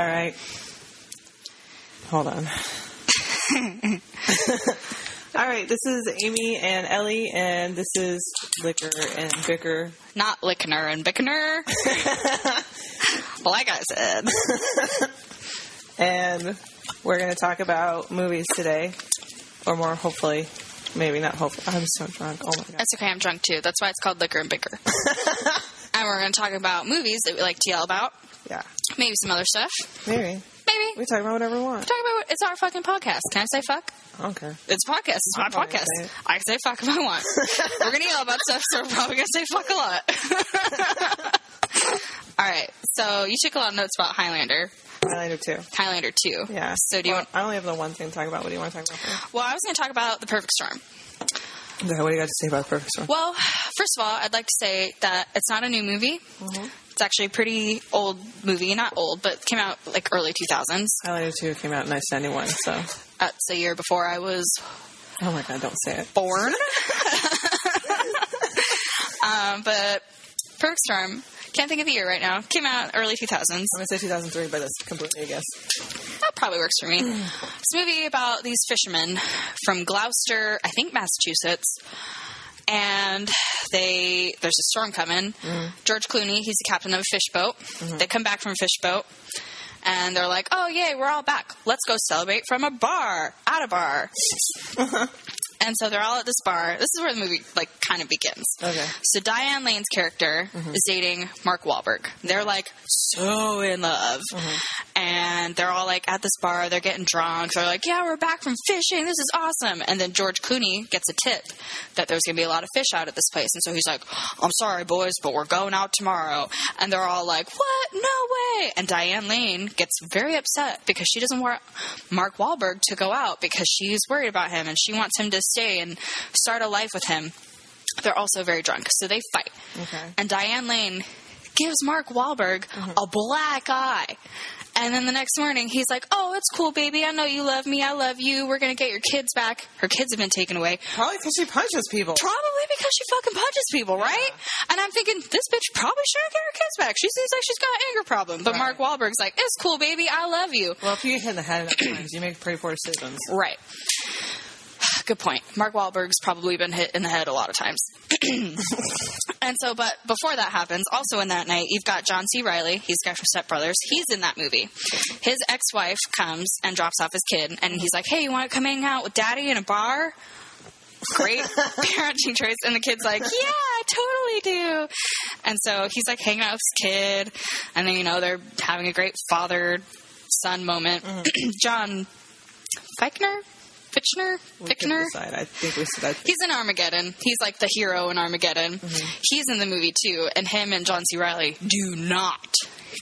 All right. Hold on. All right, this is Amy and Ellie, and this is Liquor and Bicker. Not Lickner and Bickner. like I said. And we're going to talk about movies today, or more, hopefully. Maybe not hopefully. I'm so drunk. Oh my god. That's okay, I'm drunk too. That's why it's called Liquor and Bicker. and we're going to talk about movies that we like to yell about. Yeah, Maybe some other stuff. maybe. Maybe. We talk about whatever we want. Talk about it's our fucking podcast. Can I say fuck? I don't care. It's a podcast. It's my podcast. it. I can say fuck if I want. We're gonna yell about stuff, so we're probably gonna say fuck a lot. All right. So you took a lot of notes about Highlander. Highlander too. Highlander two. Yeah. So do you well, want? I only have the one thing to talk about. What do you want to talk about? first? Well, I was gonna talk about the Perfect Storm. Okay, what do you got to say about the Perfect Storm? Well, first of all, I'd like to say that it's not a new movie. Mm-hmm. It's actually a pretty old movie. Not old, but came out like early 2000s. Highlander 2 came out in 1991, so. That's a year before I was Oh my god, don't say it. born. um, but Perfect Storm, can't think of the year right now. Came out early 2000s. I'm gonna say 2003, but that's completely a guess. That probably works for me. it's a movie about these fishermen from Gloucester, I think Massachusetts. And they there's a storm coming. Mm. George Clooney, he's the captain of a fish boat. Mm-hmm. They come back from a fish boat and they're like, "Oh yay, we're all back. Let's go celebrate from a bar, at a bar." and so they're all at this bar. This is where the movie like kind of begins. Okay. So Diane Lane's character mm-hmm. is dating Mark Wahlberg. They're like so in love. Mm-hmm. And they're all like at this bar, they're getting drunk. They're like, Yeah, we're back from fishing. This is awesome. And then George Clooney gets a tip that there's going to be a lot of fish out at this place. And so he's like, I'm sorry, boys, but we're going out tomorrow. And they're all like, What? No way. And Diane Lane gets very upset because she doesn't want Mark Wahlberg to go out because she's worried about him and she wants him to stay and start a life with him. They're also very drunk, so they fight. Okay. And Diane Lane gives Mark Wahlberg mm-hmm. a black eye. And then the next morning, he's like, "Oh, it's cool, baby. I know you love me. I love you. We're gonna get your kids back. Her kids have been taken away, Probably because she punches people. probably because she fucking punches people, right?" And I'm thinking, this bitch probably should get her kids back. She seems like she's got an anger problem. But Right. Mark Wahlberg's like, "It's cool, baby. I love you." Well, if you get hit in the head enough times, you make pretty poor decisions. Right. Good point. Mark Wahlberg's probably been hit in the head a lot of times. and so, but before that happens, also in that night, you've got John C. Reilly. He's guy from Step Brothers. He's in that movie. His ex wife comes and drops off his kid, and he's like, Hey, you want to come hang out with daddy in a bar? Great parenting choice. And the kid's like, Yeah, I totally do. And so he's like hanging out with his kid, and then, you know, they're having a great father son moment. Mm-hmm. John Feichner? Fitchner? We Fichtner? I think we said that. He's in Armageddon. He's like the hero in Armageddon. Mm-hmm. He's in the movie too, and him and John C. Reilly do not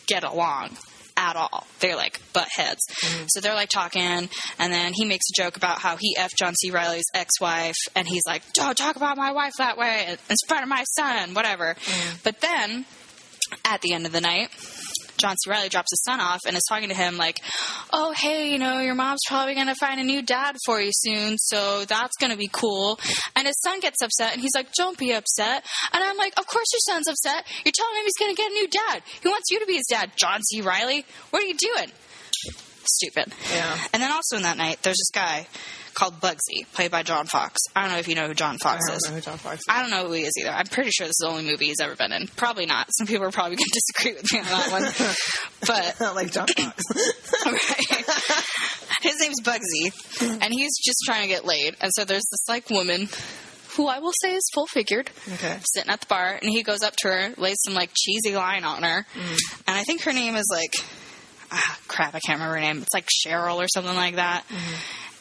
get along at all. They're like butt heads. Mm-hmm. So they're like talking, and then he makes a joke about how he f John C. Reilly's ex-wife, and he's like, "Don't talk about my wife that way in front of my son, whatever." Mm-hmm. But then at the end of the night. John C. Reilly drops his son off and is talking to him like, "Oh, hey, you know, your mom's probably gonna find a new dad for you soon, so that's gonna be cool." And his son gets upset and he's like, "Don't be upset." And I'm like, "Of course your son's upset. You're telling him he's gonna get a new dad. He wants you to be his dad, John C. Reilly. What are you doing?" Stupid. Yeah. And then also in that night, there's this guy called Bugsy, played by John Fox. I don't know if you know who John I Fox don't is. know who John Fox is. I don't know who he is either. I'm pretty sure this is the only movie he's ever been in. Probably not. Some people are probably going to disagree with me on that one. But Not like John Fox. right. his name's Bugsy, and he's just trying to get laid. And so there's this like woman who I will say is full figured. okay. Sitting at the bar, and he goes up to her, lays some like cheesy line on her, mm. and I think her name is like, ah, crap, I can't remember her name. It's like Cheryl or something like that.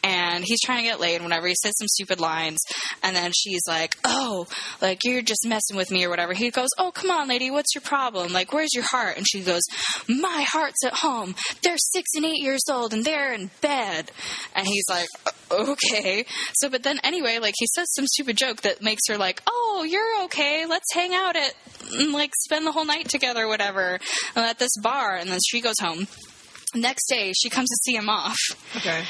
And he's trying to get laid whenever he says some stupid lines. And then she's like, Oh, like you're just messing with me or whatever. He goes, Oh, come on, lady, what's your problem? Like, where's your heart? And she goes, My heart's at home. They're six and eight years old and they're in bed. And he's like, Okay. So, but then anyway, like he says some stupid joke that makes her like, Oh, you're okay. Let's hang out at, mm, like, spend the whole night together, or whatever, at this bar. And then she goes home. Next day, she comes to see him off. Okay.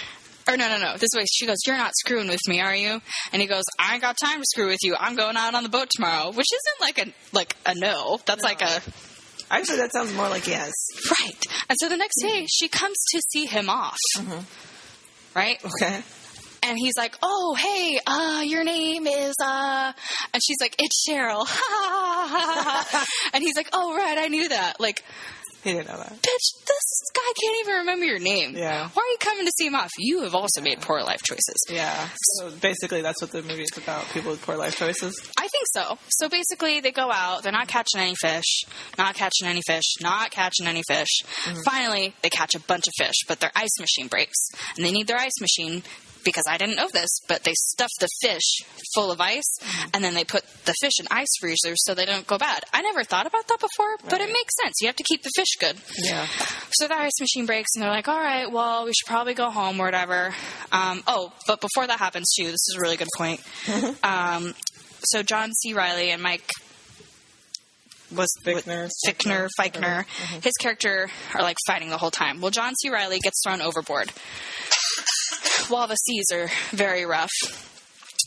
Or no, no, no. This way, she goes, "You're not screwing with me, are you?" And he goes, "I ain't got time to screw with you. I'm going out on the boat tomorrow." Which isn't like a like a no. That's like a Actually, that sounds more like yes. Right. And so the next day, she comes to see him off. Right? Okay. And he's like, "Oh, hey, uh, your name is uh," and she's like, "It's Cheryl." and he's like, "Oh, right, I knew that." Like, He didn't know that. bitch, this guy can't even remember your name. Yeah. Why are you coming to see him off? You have also made poor life choices. Yeah. So basically, that's what the movie is about: people with poor life choices. I think so. So basically, they go out. They're not catching any fish. Not catching any fish. Not catching any fish. Mm-hmm. Finally, they catch a bunch of fish, but their ice machine breaks, and they need their ice machine because I didn't know this, but they stuff the fish full of ice, and then they put the fish in ice freezers so they don't go bad. I never thought about that before, but it makes sense. You have to keep the fish good. Yeah. So the ice machine breaks, and they're like, "All right, well, we should probably go home or whatever." Um, oh, but before that happens, too, this is a really good point. um, so John C. Reilly and Mike Was Fickner? Fickner, Feichner, Mm-hmm. his character are like fighting the whole time. Well, John C. Reilly gets thrown overboard while the seas are very rough.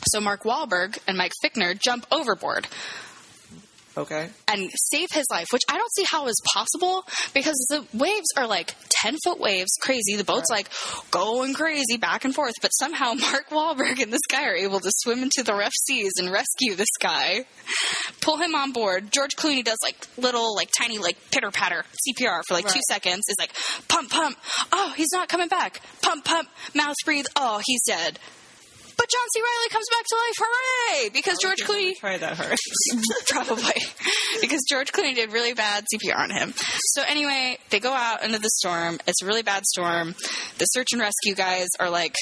So Mark Wahlberg and Mike Fickner jump overboard Okay. and save his life, which I don't see how is possible because the waves are like 10 foot waves, crazy. The boat's like going crazy back and forth, but somehow Mark Wahlberg and this guy are able to swim into the rough seas and rescue this guy, pull him on board. George Clooney does like little, like tiny, like pitter patter CPR for like two seconds. Is like pump, pump. Oh, he's not coming back. Pump, pump. Mouth breathe. Oh, he's dead. But John C. Reilly comes back to life. Hooray! Because George Clooney Try that hard. Probably. because George Clooney did really bad CPR on him. So anyway, they go out into the storm. It's a really bad storm. The search and rescue guys are like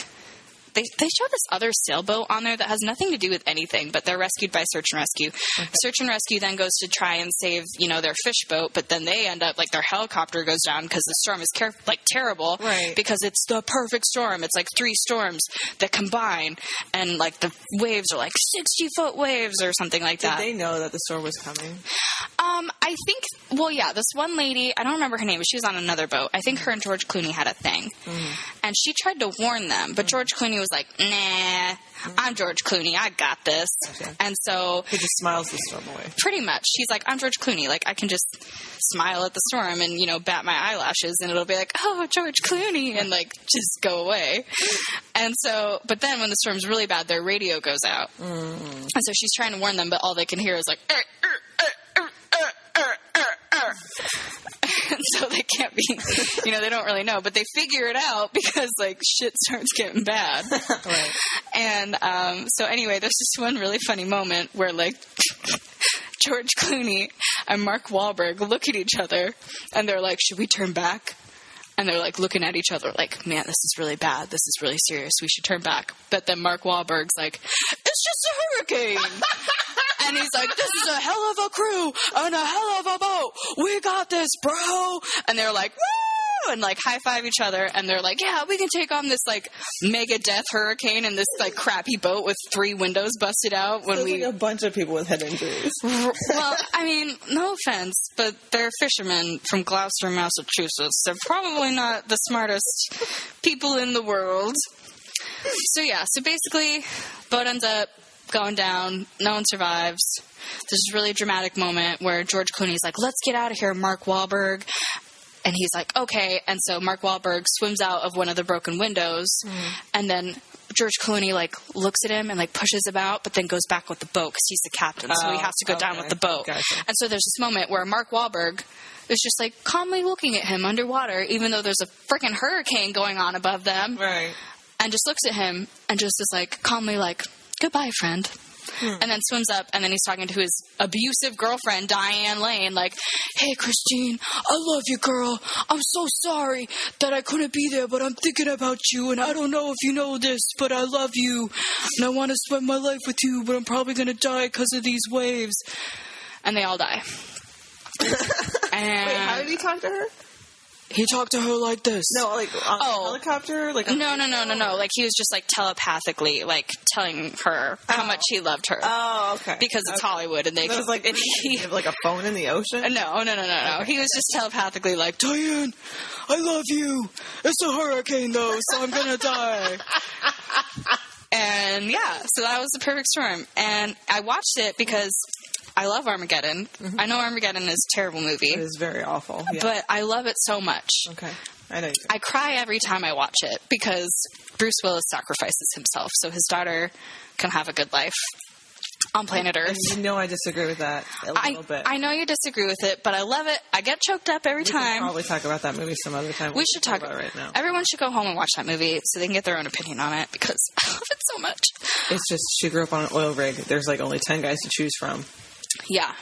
they, they show this other sailboat on there that has nothing to do with anything, but they're rescued by search and rescue. Search and rescue then goes to try and save, you know, their fish boat, but then they end up like their helicopter goes down because the storm is care- like terrible, Right. Because it's the perfect storm. It's like three storms that combine, and like the waves are like sixty foot waves or something like Did that. Did they know that the storm was coming? Um, I think. Well, yeah, this one lady. I don't remember her name, but she was on another boat. I think her and George Clooney had a thing, and she tried to warn them, but George Clooney was like, "Nah, I'm George Clooney. I got this." Gotcha. And so, He just smiles the storm away. pretty much, she's like, "I'm George Clooney. Like, I can just smile at the storm and you know bat my eyelashes, and it'll be like, oh, George Clooney,' and like just go away." And so, but then when the storm's really bad, their radio goes out, and so she's trying to warn them, but all they can hear is like. "Er, er, er, er, er, er, er." And so they can't be, you know, they don't really know, but they figure it out because like shit starts getting bad. Right. And um, so anyway, there's this one really funny moment where like George Clooney and Mark Wahlberg look at each other and they're like, "Should we turn back?" And they're like looking at each other like, "Man, this is really bad. This is really serious. We should turn back." But then Mark Wahlberg's like, "It's just a hurricane." And he's like, this is a hell of a crew and a hell of a boat. We got this, bro. And they're like, woo! And like high five each other. And they're like, yeah, we can take on this like mega death hurricane and this like crappy boat with three windows busted out when There's we. like a bunch of people with head injuries. well, I mean, no offense, but they're fishermen from Gloucester, Massachusetts. They're probably not the smartest people in the world. So yeah, so basically, boat ends up going down. No one survives. There's this really dramatic moment where George Clooney's like, "Let's get out of here, Mark Wahlberg." And he's like, okay. And so Mark Wahlberg swims out of one of the broken windows, mm-hmm. and then George Clooney like looks at him and like pushes him out, but then goes back with the boat because he's the captain, so he Oh, has to go down with the boat. Gotcha. And so there's this moment where Mark Wahlberg is just like calmly looking at him underwater, even though there's a freaking hurricane going on above them, Right. and just looks at him and just is like calmly like, "Goodbye, friend." Hmm. And then swims up, and then he's talking to his abusive girlfriend, Diane Lane, like, Hey, Christine, I love you, girl. I'm so sorry that I couldn't be there, but I'm thinking about you, and I don't know if you know this, but I love you, and I want to spend my life with you, but I'm probably going to die because of these waves. And they all die. and Wait, how did he talk to her? He talked to her like this. No, like on Oh. a helicopter? Like No, no, no, no, no. Oh. Like he was just like telepathically, like telling her how Oh. much he loved her Oh, okay. because it's. Hollywood, and they was like, and he he, have like a phone in the ocean? no, no, no, no, no. He was just telepathically like, Diane, I love you. It's a hurricane though, so I'm gonna die. and yeah, so that was the perfect storm. And I watched it because I love Armageddon. Mm-hmm. I know Armageddon is a terrible movie, It is very awful. Yeah. but I love it so much. okay, I know. You. I cry every time I watch it because Bruce Willis sacrifices himself so his daughter can have a good life on planet Earth. And you know I disagree with that a little bit. I know you disagree with it, but I love it. I get choked up every time. we time. probably talk about that movie some other time. we should talk about it right now. Everyone should go home and watch that movie so they can get their own opinion on it because I love it so much. It's just she grew up on an oil rig. There's like only ten guys to choose from. Yeah.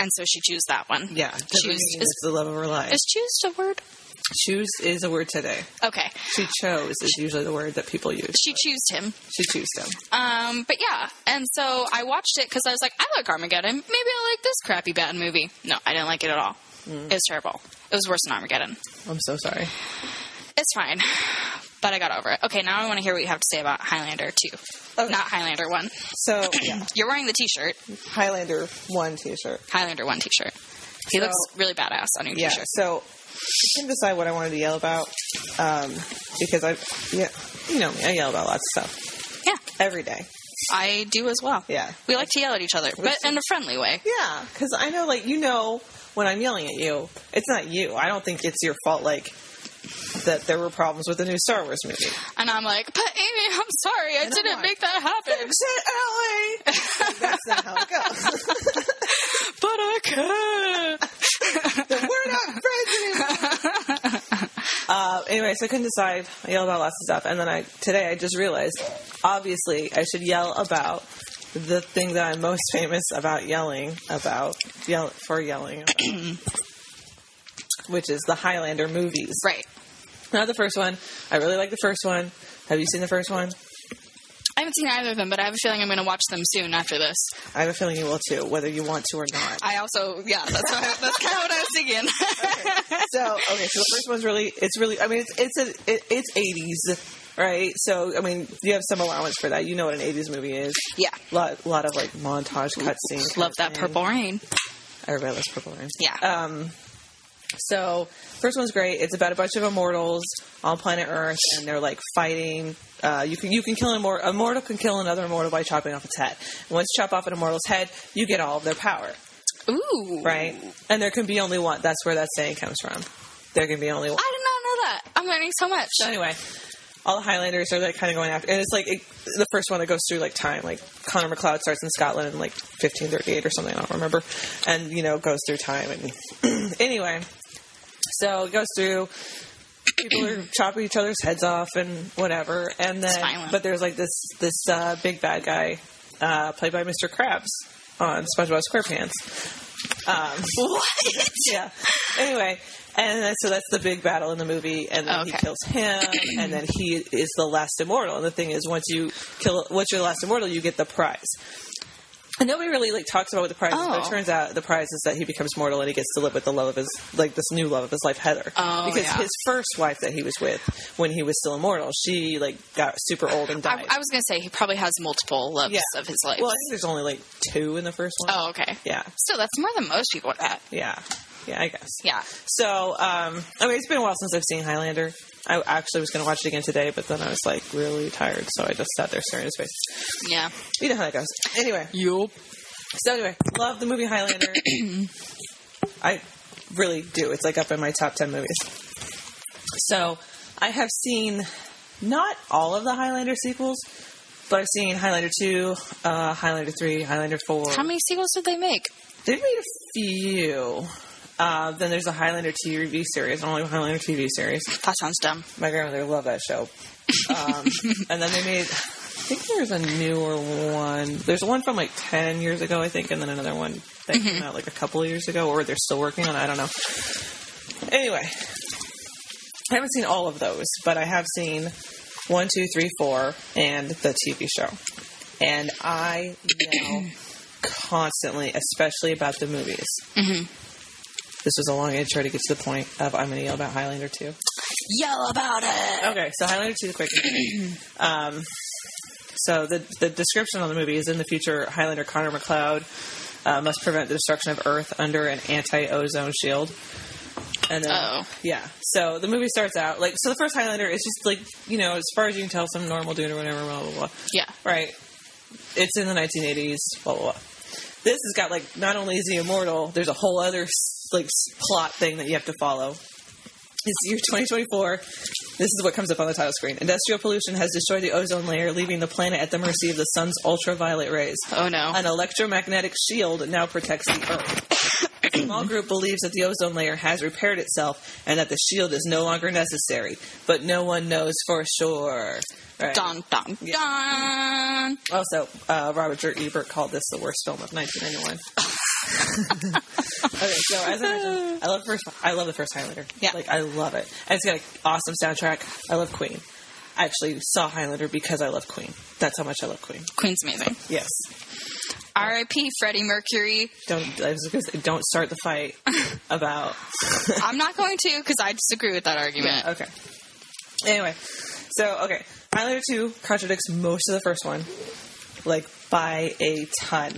And so she chose that one. Yeah, Choose is, the love of her life. is choose a word? Choose is a word today. Okay. She chose is usually the word that people use. She chose him. She chose him. Um, but yeah, and so I watched it because I was like, I like Armageddon. Maybe I like this crappy bad movie. No, I didn't like it at all. It was terrible. It was worse than Armageddon. I'm so sorry. It's fine, but I got over it. Okay, now I want to hear what you have to say about Highlander 2. Okay. Not Highlander 1. So yeah, You're wearing the t shirt, Highlander one T-shirt. Highlander 1 t shirt. He So- looks really badass on your Yeah. t shirt. So I couldn't decide what I wanted to yell about um, because I, yeah, you know me, I yell about lots of stuff Yeah, every day. I do as well. Yeah. We like to yell at each other, but in a friendly way. Yeah, because I know, like, you know, when I'm yelling at you, it's not you. I don't think it's your fault, like, that there were problems with the new Star Wars movie. And I'm like, but Amy, I'm sorry, I didn't like, make that happen. Fix Ellie! That's not how it goes. but I can't. We're not friends anymore. uh, anyway, so I couldn't decide. I yelled about lots of stuff, and then I today I just realized, obviously, I should yell about the thing that I'm most famous about yelling about, yell for yelling, about, which is the Highlander movies. right. Not the first one. I really like the first one. Have you seen the first one? I haven't seen either of them, but I have a feeling I'm going to watch them soon after this. I have a feeling you will too, whether you want to or not. I also, yeah, that's what I, that's kind of what I was thinking. so okay, so the first one's really it's really I mean it's it's a it, it's eighties. Right, so I mean, you have some allowance for that. You know what an '80s movie is. yeah, lot, lot of like montage cutscenes. love that purple rain. Everybody loves Purple Rain. Yeah. Um, so first one's great. It's about a bunch of immortals on planet Earth, and they're like fighting. Uh, you can you can kill an immortal. A mortal can kill another immortal by chopping off its head. And once you chop off an immortal's head, you get all of their power. Ooh, Right, and there can be only one. That's where that saying comes from. There can be only one. I did not know that. I'm learning so much. So anyway, all the Highlanders are like kind of going after, and it's like it, the first one that goes through like time. Like Connor MacLeod starts in Scotland in like 1538 or something. I don't remember, and you know goes through time. And anyway, so it goes through. People are chopping each other's heads off and whatever, and then but there's like this this uh, big bad guy uh, played by Mr. Krabs on SpongeBob SquarePants. Um, What? yeah. Anyway, and then, so that's the big battle in the movie, and then he kills him, and then he is the last immortal. And the thing is, once you kill, once you're the last immortal, you get the prize. And nobody really like talks about what the prize is, but it Oh. turns out the prize is that he becomes mortal and he gets to live with the love of his, like this new love of his life, Heather. Oh, because yeah. his first wife that he was with when he was still immortal, she like got super old and died. I was going to say he probably has multiple loves Yeah. of his life. well, I think there's only like two in the first one. oh, okay. Yeah, Still, that's more than most people at. yeah, yeah. I guess. Yeah. So, um, I mean, it's been a while since I've seen Highlander. I actually was going to watch it again today, but then I was like really tired, so I just sat there staring at his face. Yeah. You know how that goes. Anyway, Yup. so anyway, love the movie Highlander. I really do. It's like up in my top ten movies. So, I have seen not all of the Highlander sequels, but I've seen Highlander two, uh, Highlander three, Highlander four. How many sequels did they make? They made a few. Uh, then there's a Highlander TV series, only Highlander TV series. That sounds dumb. My grandmother loved that show. Um, and then they made, I think there's a newer one. There's one from like 10 years ago, I think, and then another one that came out like a couple of years ago, or they're still working on it. I don't know. Anyway, I haven't seen all of those, but I have seen one, two, three, four, and the TV show. And I yell constantly, especially about the movies. This was a long intro to get to the point of I'm going to yell about Highlander 2. Yell about it. Okay, so Highlander 2 quick. um, so the the description on the movie is in the future Highlander Connor MacLeod uh, must prevent the destruction of Earth under an anti-ozone shield. And then, Uh-oh. yeah. So the movie starts out like so. The first Highlander is just like you know, as far as you can tell, some normal dude or whatever. Blah blah blah. Yeah. Right. It's in the 1980s. Blah blah blah. this has got like not only is he immortal, there's a whole other like plot thing that you have to follow. It's year 2024. This is what comes up on the title screen. Industrial pollution has destroyed the ozone layer, leaving the planet at the mercy of the sun's ultraviolet rays. Oh no. An electromagnetic shield now protects the Earth. A small group believes that the ozone layer has repaired itself and that the shield is no longer necessary, but no one knows for sure. Right. Dun dun dun. Also, uh, Robert. Ebert called this the worst film of 1991. okay, so as I mentioned, I love first. I love the first Highlander. Yeah. like I love it, and it's got an awesome soundtrack. I love Queen. I actually saw Highlander because I love Queen. That's how much I love Queen. Queen's amazing. Yes. R.I.P. Freddie Mercury. Don't I was gonna say, don't start the fight about. I'm not going to because I disagree with that argument. okay. Anyway, so okay, Highlander two contradicts most of the first one, like by a ton.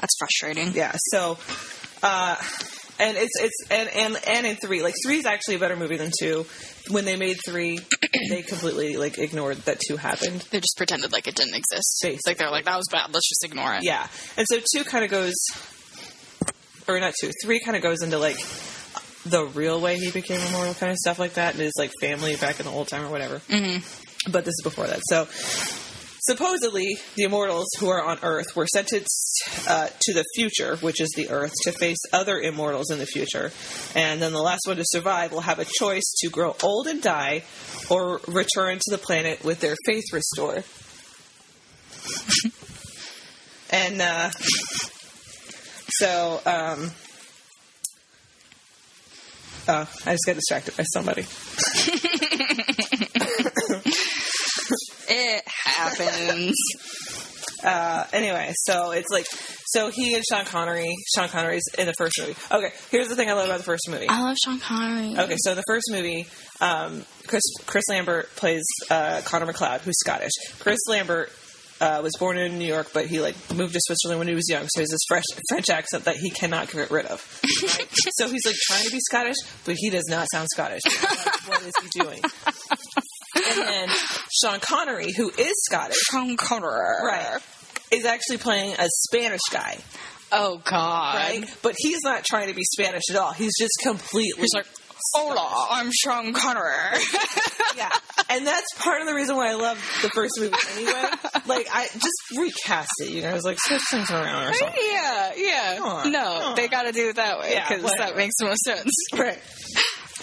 That's frustrating. Yeah. So, uh, and it's it's and and and in three, like three is actually a better movie than two. When they made three, they completely like ignored that two happened. They just pretended like it didn't exist. Basically. Like they're like that was bad. Let's just ignore it. Yeah, and so two kind of goes, or not two, three kind of goes into like the real way he became immortal, kind of stuff like that, and his like family back in the old time or whatever. Mm-hmm. But this is before that, so. Supposedly, the immortals who are on Earth were sentenced uh, to the future, which is the Earth, to face other immortals in the future. And then the last one to survive will have a choice to grow old and die, or return to the planet with their faith restored. and uh, so, um, oh, I just got distracted by somebody. Happens. Uh, anyway, so it's like, so he and Sean Connery, Sean Connery's in the first movie. Okay, here's the thing I love about the first movie. I love Sean Connery. Okay, so the first movie, um, Chris Chris Lambert plays uh, Connor MacLeod, who's Scottish. Chris Lambert uh, was born in New York, but he like moved to Switzerland when he was young, so he has this fresh French accent that he cannot get rid of. Right? so he's like trying to be Scottish, but he does not sound Scottish. Like, what is he doing? And then Sean Connery, who is Scottish, Sean Connery. right, is actually playing a Spanish guy, Oh God. right? But he's not trying to be Spanish at all. He's just completely He's like, Hola, I'm Sean Connery. yeah, and that's part of the reason why I love the first movie anyway. Like, I just recast it. You know, I was like switch things around or something. yeah, yeah. No, they got to do it that way because whatever. that makes the most sense. Right.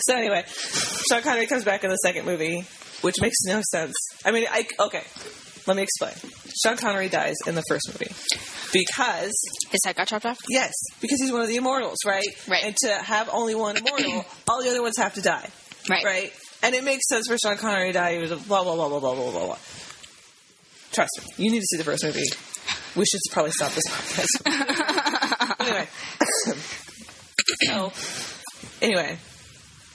So anyway, Sean Connery comes back in the second movie, which makes no sense. I mean, I okay. Let me explain. Sean Connery dies in the first movie because His head got chopped off. yes, because he's one of the immortals, right? Right. And to have only one immortal, all the other ones have to die. Right. right? And it makes sense for Sean Connery to die. He was a blah blah blah blah blah blah blah blah. Trust me, you need to see the first movie. We should probably stop this podcast. anyway, so anyway,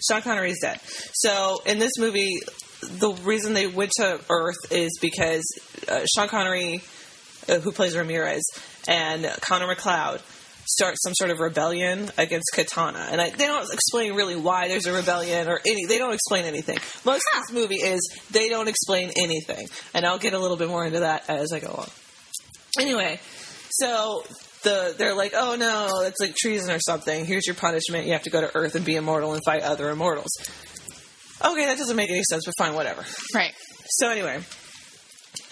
Sean Connery is dead. So in this movie, the reason they went to Earth is because uh, Sean Connery, uh, who plays Ramirez, and Connor MacLeod start some sort of rebellion against Katana, and I, they don't explain really why there's a rebellion or any. They don't explain anything. Most of this movie is they don't explain anything, and I'll get a little bit more into that as I go on. Anyway, so the they're like, oh no, it's like treason or something. Here's your punishment. You have to go to Earth and be immortal and fight other immortals. Okay, that doesn't make any sense, but fine, whatever. Right. So anyway,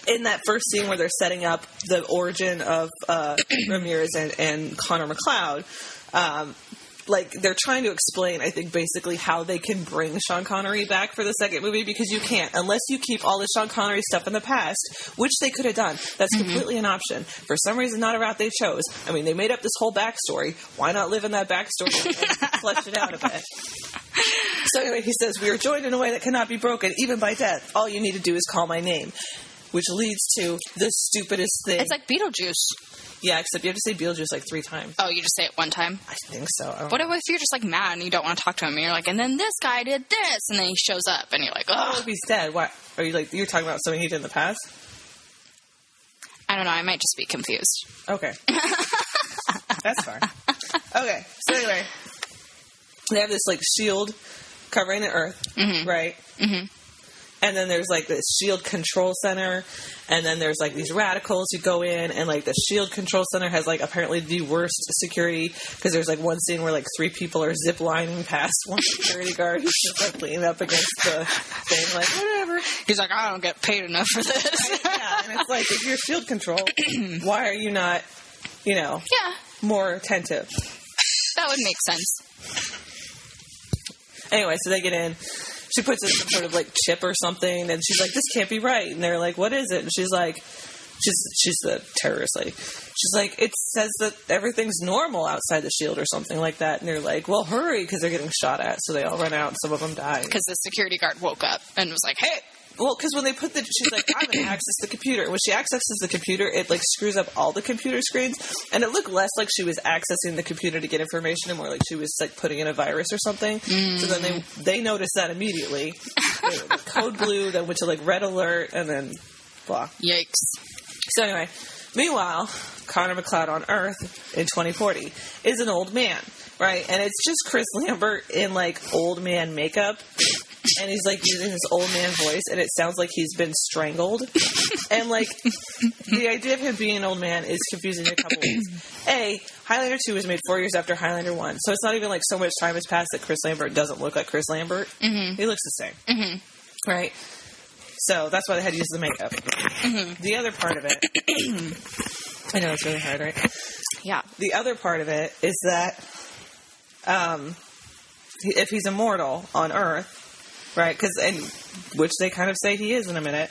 in that first scene where they're setting up the origin of uh, Ramirez and, and Connor MacLeod, um, like they're trying to explain, I think, basically how they can bring Sean Connery back for the second movie because you can't unless you keep all the Sean Connery stuff in the past, which they could have done. That's completely an option. For some reason, not a route they chose. I mean, they made up this whole backstory. Why not live in that backstory and flesh it out a bit? So anyway, he says, We are joined in a way that cannot be broken, even by death. All you need to do is call my name. Which leads to the stupidest thing. It's like Beetlejuice. yeah, except you have to say Beetlejuice like three times. Oh, you just say it one time. I think so. I What if you're just like mad and you don't want to talk to him? And you're like, and then this guy did this, and then he shows up, and you're like, Oh, oh, he's dead, why? Are you like, you're talking about something he did in the past? I don't know. I might just be confused. Okay. That's fine. Okay, so anyway, they have this like shield covering the earth, right? Mm-hmm. and then there's like the shield control center and then there's like these radicals who go in and like the shield control center has like apparently the worst security because there's like one scene where like three people are zip lining past one security guard who's just like leaning up against the thing like whatever He's like, I don't get paid enough for this. yeah and it's like if you're shield control why are you not you know yeah, more attentive that would make sense. Anyway so they get in. She puts in some sort of like chip or something and she's like this can't be right. And they're like what is it? And she's like she's she's the terrorist lady. She's like it says that everything's normal outside the shield or something like that. And they're like well hurry because they're getting shot at so they all run out and some of them die. Because the security guard woke up and was like, hey, well because when they put the she's like i'm gonna access the computer when she accesses the computer it like screws up all the computer screens and it looked less like she was accessing the computer to get information and more like she was like putting in a virus or something so then they mm. they noticed that immediately code blue then went to like red alert and then blah yikes. so anyway, meanwhile, Connor MacLeod on Earth in 2040 is an old man, right? And it's just Chris Lambert in like old man makeup. And he's like using his old man voice, and it sounds like he's been strangled. and like the idea of him being an old man is confusing in a couple ways. A, Highlander 2 was made four years after Highlander 1, so it's not even like so much time has passed that Chris Lambert doesn't look like Chris Lambert. Mm-hmm. He looks the same. Mm-hmm. Right? So that's why they had to use the makeup. The other part of it, I know it's really hard, right? Yeah. The other part of it is that um, if he's immortal on Earth, right? Because and which they kind of say he is in a minute,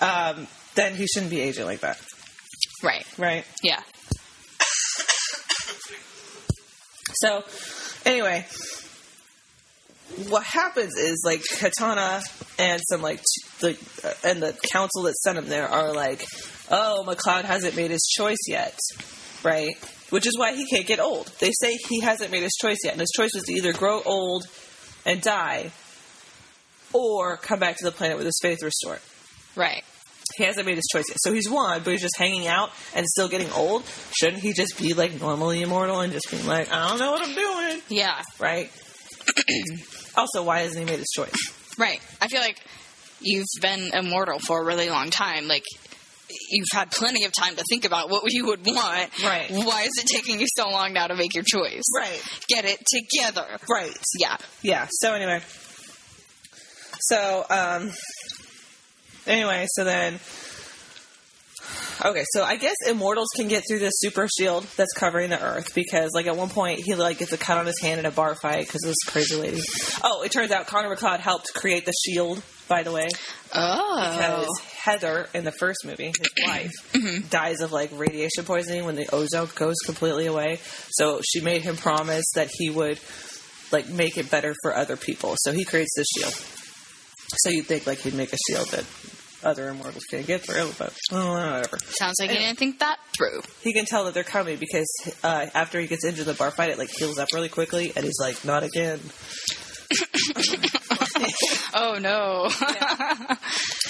um, then he shouldn't be aging like that, Right. right? Yeah. So, anyway, what happens is like Katana and some like t- the uh, and the council that sent him there are like, oh, MacLeod hasn't made his choice yet, right? Which is why he can't get old. They say he hasn't made his choice yet, and his choice was to either grow old and die, or come back to the planet with his faith restored. Right. He hasn't made his choice yet. So he's won, but he's just hanging out and still getting old. Shouldn't he just be like normally immortal and just being like, I don't know what I'm doing? Yeah. right? also, why hasn't he made his choice? Right. I feel like you've been immortal for a really long time. Like, you've had plenty of time to think about what you would want. Right. Why is it taking you so long now to make your choice? Right. Get it together. Right. Yeah. Yeah. So anyway, so um, anyway, so then. Okay, so I guess immortals can get through this super shield that's covering the earth because, like, at one point he like gets a cut on his hand in a bar fight because this crazy lady. Oh, it turns out Connor MacLeod helped create the shield. By the way, Oh. because Heather in the first movie, his wife, dies of like radiation poisoning when the ozone goes completely away. So she made him promise that he would like make it better for other people. So he creates this shield. So you'd think like he'd make a shield that other immortals can't get through, but oh, whatever. Sounds like he didn't think that through. He can tell that they're coming because uh, after he gets injured in the bar fight, it like heals up really quickly, and he's like, "Not again." Oh, no.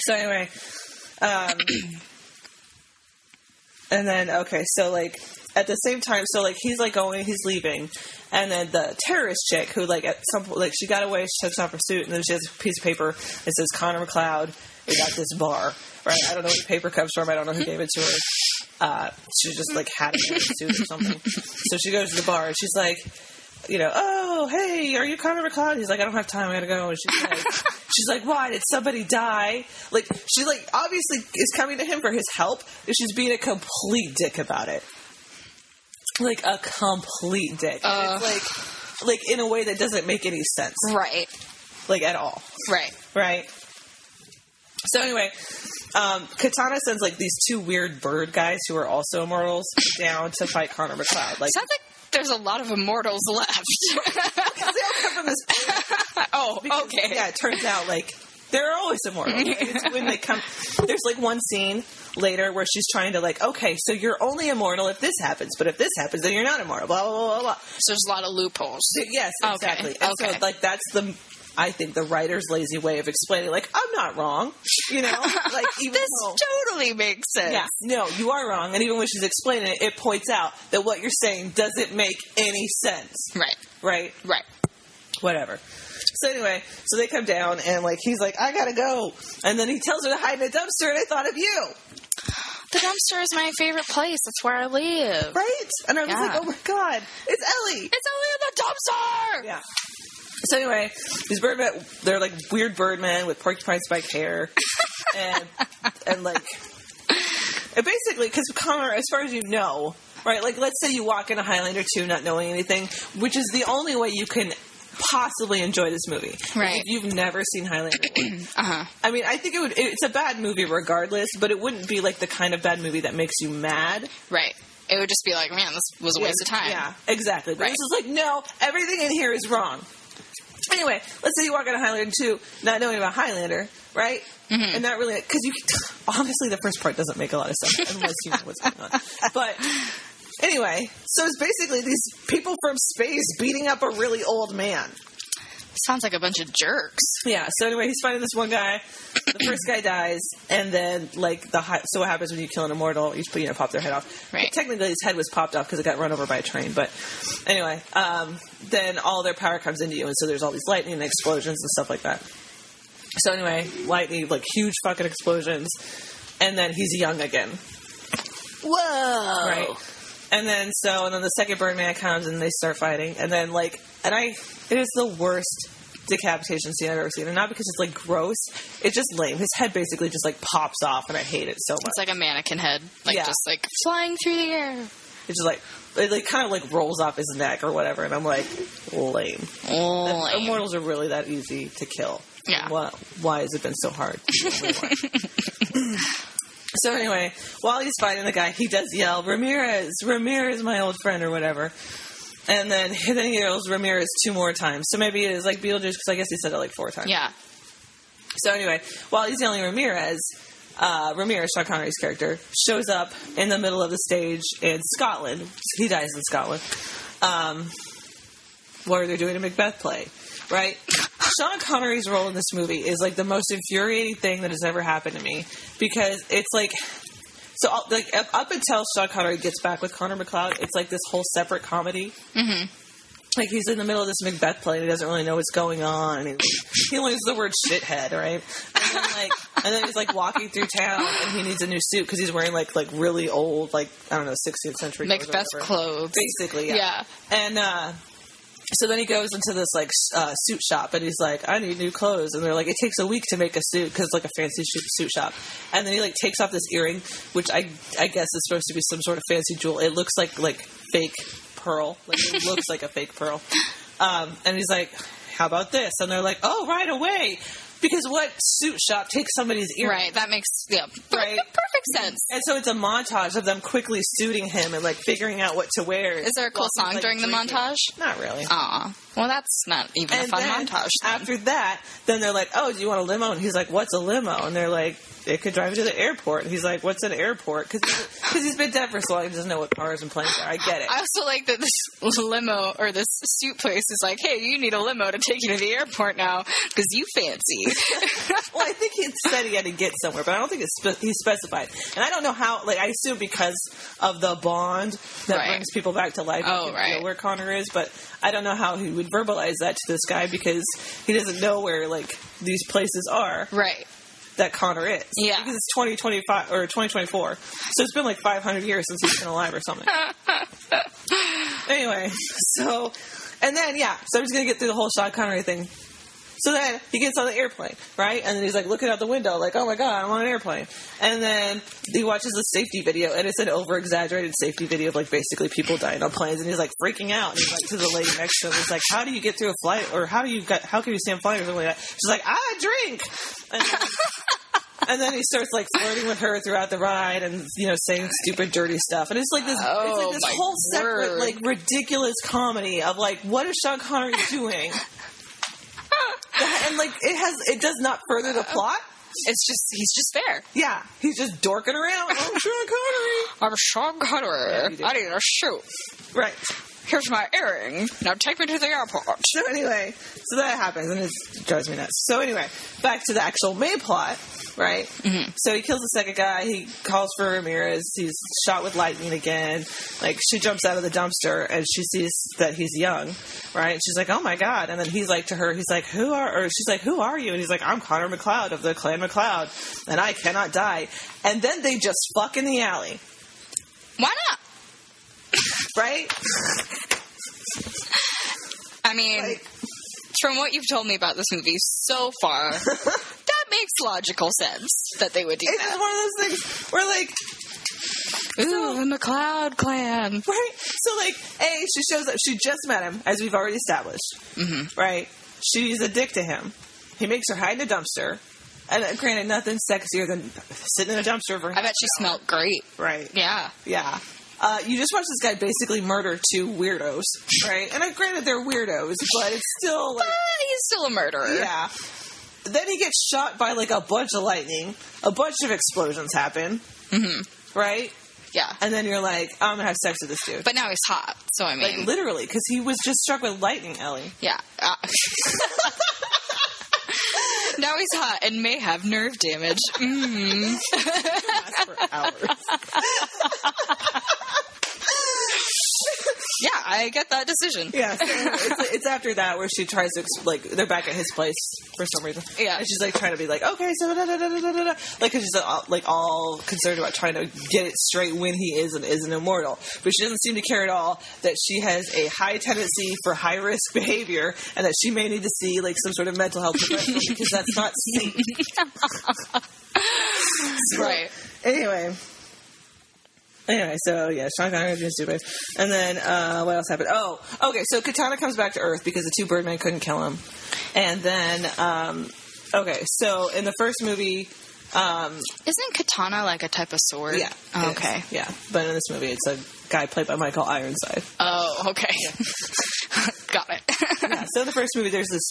So anyway, um, and then okay, so like at the same time, so like he's like going, he's leaving, and then the terrorist chick who like at some point like she got away, she takes off her suit, and then she has a piece of paper that says Connor MacLeod is at this bar. Right, I don't know where the paper comes from. I don't know who gave it to her. Uh, she just like had it in her suit or something. So she goes to the bar and she's like, you know, oh hey, are you Connor MacLeod? He's like, I don't have time. I gotta go. And she's like, she's like, why did somebody die? Like she's like obviously is coming to him for his help, and she's being a complete dick about it. Like a complete dick. Uh. it's like, like in a way that doesn't make any sense, right. like at all Right. right? So anyway, um, Katana sends like these two weird bird guys who are also immortals down to fight Connor MacLeod. Like Sounds like there's a lot of immortals left. they all come from this. oh, because, okay. Yeah, it turns out like they're always immortal. It's when they come. There's like one scene later where she's trying to like, okay, so you're only immortal if this happens, but if this happens, then you're not immortal. Blah blah blah blah. blah. So there's a lot of loopholes. Yes, Okay, exactly. And okay. so like that's the I think the writer's lazy way of explaining like I'm not wrong, you know? Like even This though totally makes sense. yeah, no, you are wrong. And even when she's explaining it, it points out that what you're saying doesn't make any sense. Right. Right? Right. Whatever. So anyway, so they come down and like he's like, I gotta go, and then he tells her to hide in a dumpster, and I thought of you, The dumpster is my favorite place. That's where I live. right? And I was Yeah. like, oh my god, it's Ellie. It's Ellie in the dumpster. Yeah. So anyway, these birdmen, they're like weird birdmen with porcupine spike hair, and and like, and basically, because Connor, as far as you know, right? Like, let's say you walk in a Highlander two not knowing anything, which is the only way you can possibly enjoy this movie. Right. If you've never seen Highlander, one. Uh huh. I mean, I think it would. It's a bad movie regardless, but it wouldn't be like the kind of bad movie that makes you mad. Right. It would just be like, man, this was a waste of time. Yeah, exactly. But Right. this is like, no, everything in here is wrong. Anyway, let's say you walk out of Highlander 2 not knowing about Highlander, right? Mm-hmm. And not really, because you, honestly, the first part doesn't make a lot of sense unless you know what's going on. But anyway, so it's basically these people from space beating up a really old man. Sounds like a bunch of jerks. Yeah. So anyway, he's fighting this one guy. The first guy dies, and then like the hi- so what happens when you kill an immortal? You you know pop their head off. Right. Technically, his head was popped off because it got run over by a train. But anyway, um, then all their power comes into you, and so there's all these lightning and explosions and stuff like that. So anyway, lightning, like huge fucking explosions, and then he's young again. Whoa. Right. And then so and then the second Birdman comes and they start fighting and then like and I it is the worst decapitation scene I've ever seen. And not because it's like gross. It's just lame. His head basically just like pops off and I hate it so much. It's like a mannequin head, like Yeah. just like flying through the air. It's just like it like kind of like rolls off his neck or whatever and I'm like lame. And Immortals are really that easy to kill. Yeah. Why, why has it been so hard? so anyway, while he's fighting the guy, he does yell, Ramirez, Ramirez, my old friend, or whatever. And then, then he yells Ramirez two more times. So maybe it is like Beetlejuice, because I guess he said it like four times. yeah. So anyway, while he's yelling Ramirez, uh, Ramirez, Sean Connery's character, shows up in the middle of the stage in Scotland. He dies in Scotland. Um, where they're doing a Macbeth play, right? Sean Connery's role in this movie is like the most infuriating thing that has ever happened to me because it's like. So, like up until Sean Connery gets back with Connor MacLeod, it's like this whole separate comedy Mm-hmm. like he's in the middle of this Macbeth play and he doesn't really know what's going on and he, he only uses the word shithead, right? And then like and then he's like walking through town and he needs a new suit because he's wearing like like really old like I don't know 16th century Macbeth clothes. basically yeah. Yeah. and uh so then he goes into this like uh, suit shop and he's like, I need new clothes, and they're like, it takes a week to make a suit because it's like a fancy suit, suit shop. And then he like takes off this earring, which I I guess is supposed to be some sort of fancy jewel. It looks like like fake pearl, like it looks like a fake pearl. Um, and he's like, how about this? And they're like, oh, right away, because what suit shop takes somebody's ear? Right. That makes yeah. Right. Perfect sense. And so it's a montage of them quickly suiting him and like figuring out what to wear. Is there a cool song like, during the drinking. montage? Not really. Aw. Well, that's not even a fun montage. then. after that, then they're like, "Oh, do you want a limo?" And he's like, "What's a limo?" And they're like, "It could drive you to the airport." And he's like, "What's an airport?" Because he's been dead for so long, he doesn't know what cars and planes are. I get it. I also like that this limo or this suit place is like, hey, you need a limo to take you to the airport now because you fancy. well, I think he said he had to get somewhere, but I don't think it's spe- he specified. And I don't know how. Like, I assume because of the bond that Right. brings people back to life, Oh, right. where Connor is. But I don't know how he would verbalize that to this guy because he doesn't know where like these places are. right. That Connor is. Yeah. Because it's 2025 or 2024. So it's been like 500 years since he's been alive or something. anyway, so, and then, yeah, so I'm just going to get through the whole Sean Connery thing. So then he gets on the airplane, right? And then he's like looking out the window, like, oh my God, I'm on an airplane. And then he watches the safety video, and it's an over exaggerated safety video of like basically people dying on planes. And he's like freaking out. And he's like to the lady next to him, he's like, how do you get through a flight? Or how do you get, how can you stand flight or something like that? She's like, I drink. And then, and then he starts like flirting with her throughout the ride and you know saying stupid dirty stuff and it's like this it's Oh, like this my whole separate word. like ridiculous comedy of like what is Sean Connery doing and like it has it does not further the plot It's just, he's just there. yeah he's just dorking around oh Sean Connery I'm Sean Connery. you do. I need a shoot. right Here's my earring. Now take me to the airport. So anyway, so that happens and it drives me nuts. So anyway, back to the actual main plot, right? Mm-hmm. So he kills the second guy. He calls for Ramirez. He's shot with lightning again. Like she jumps out of the dumpster and she sees that he's young, right? And she's like, "Oh my god!" And then he's like to her, he's like, "Who are?" Or she's like, "Who are you?" And he's like, "I'm Connor MacLeod of the Clan MacLeod, and I cannot die." And then they just fuck in the alley, Why not? Right? I mean, Like, from what you've told me about this movie so far, that makes logical sense that they would do it's that. one of those things where like Ooh, the MacLeod clan. Right? So, like, A, she shows up. She just met him, as we've already established. Mm-hmm. Right? She's a dick to him. He makes her hide in a dumpster. And uh, granted, nothing sexier than sitting in a dumpster for I bet she smelled great. Right. Yeah. Yeah. Uh, you just watch this guy basically murder two weirdos, right? And I granted, they're weirdos, but it's still like, Uh, he's still a murderer. yeah. Then he gets shot by like a bunch of lightning. A bunch of explosions happen, Mm-hmm. right? Yeah. And then you're like, I'm gonna have sex with this dude. But now he's hot, so I mean, Like literally, because he was just struck with lightning, Ellie. yeah. Uh, now he's hot and may have nerve damage. Mm. Lasts for hours. Yeah, I get that decision. Yeah, so it's, it's after that where she tries to like they're back at his place for some reason. Yeah. and she's like trying to be like, okay, so da da da da da da, like she's all, like all concerned about trying to get it straight when he is and isn't immortal, but she doesn't seem to care at all that she has a high tendency for high risk behavior and that she may need to see like some sort of mental health professional because that's not safe. So, Right. Anyway. Anyway, so yeah, Sean Connery is stupid. And then uh, what else happened? Oh, okay. So Katana comes back to Earth because the two Birdmen couldn't kill him. And then, um, okay, so in the first movie, um, Isn't katana like a type of sword? yeah, Oh, it is. okay. yeah. But in this movie, it's a guy played by Michael Ironside. Oh, okay. Got it. yeah. So in the first movie, there's this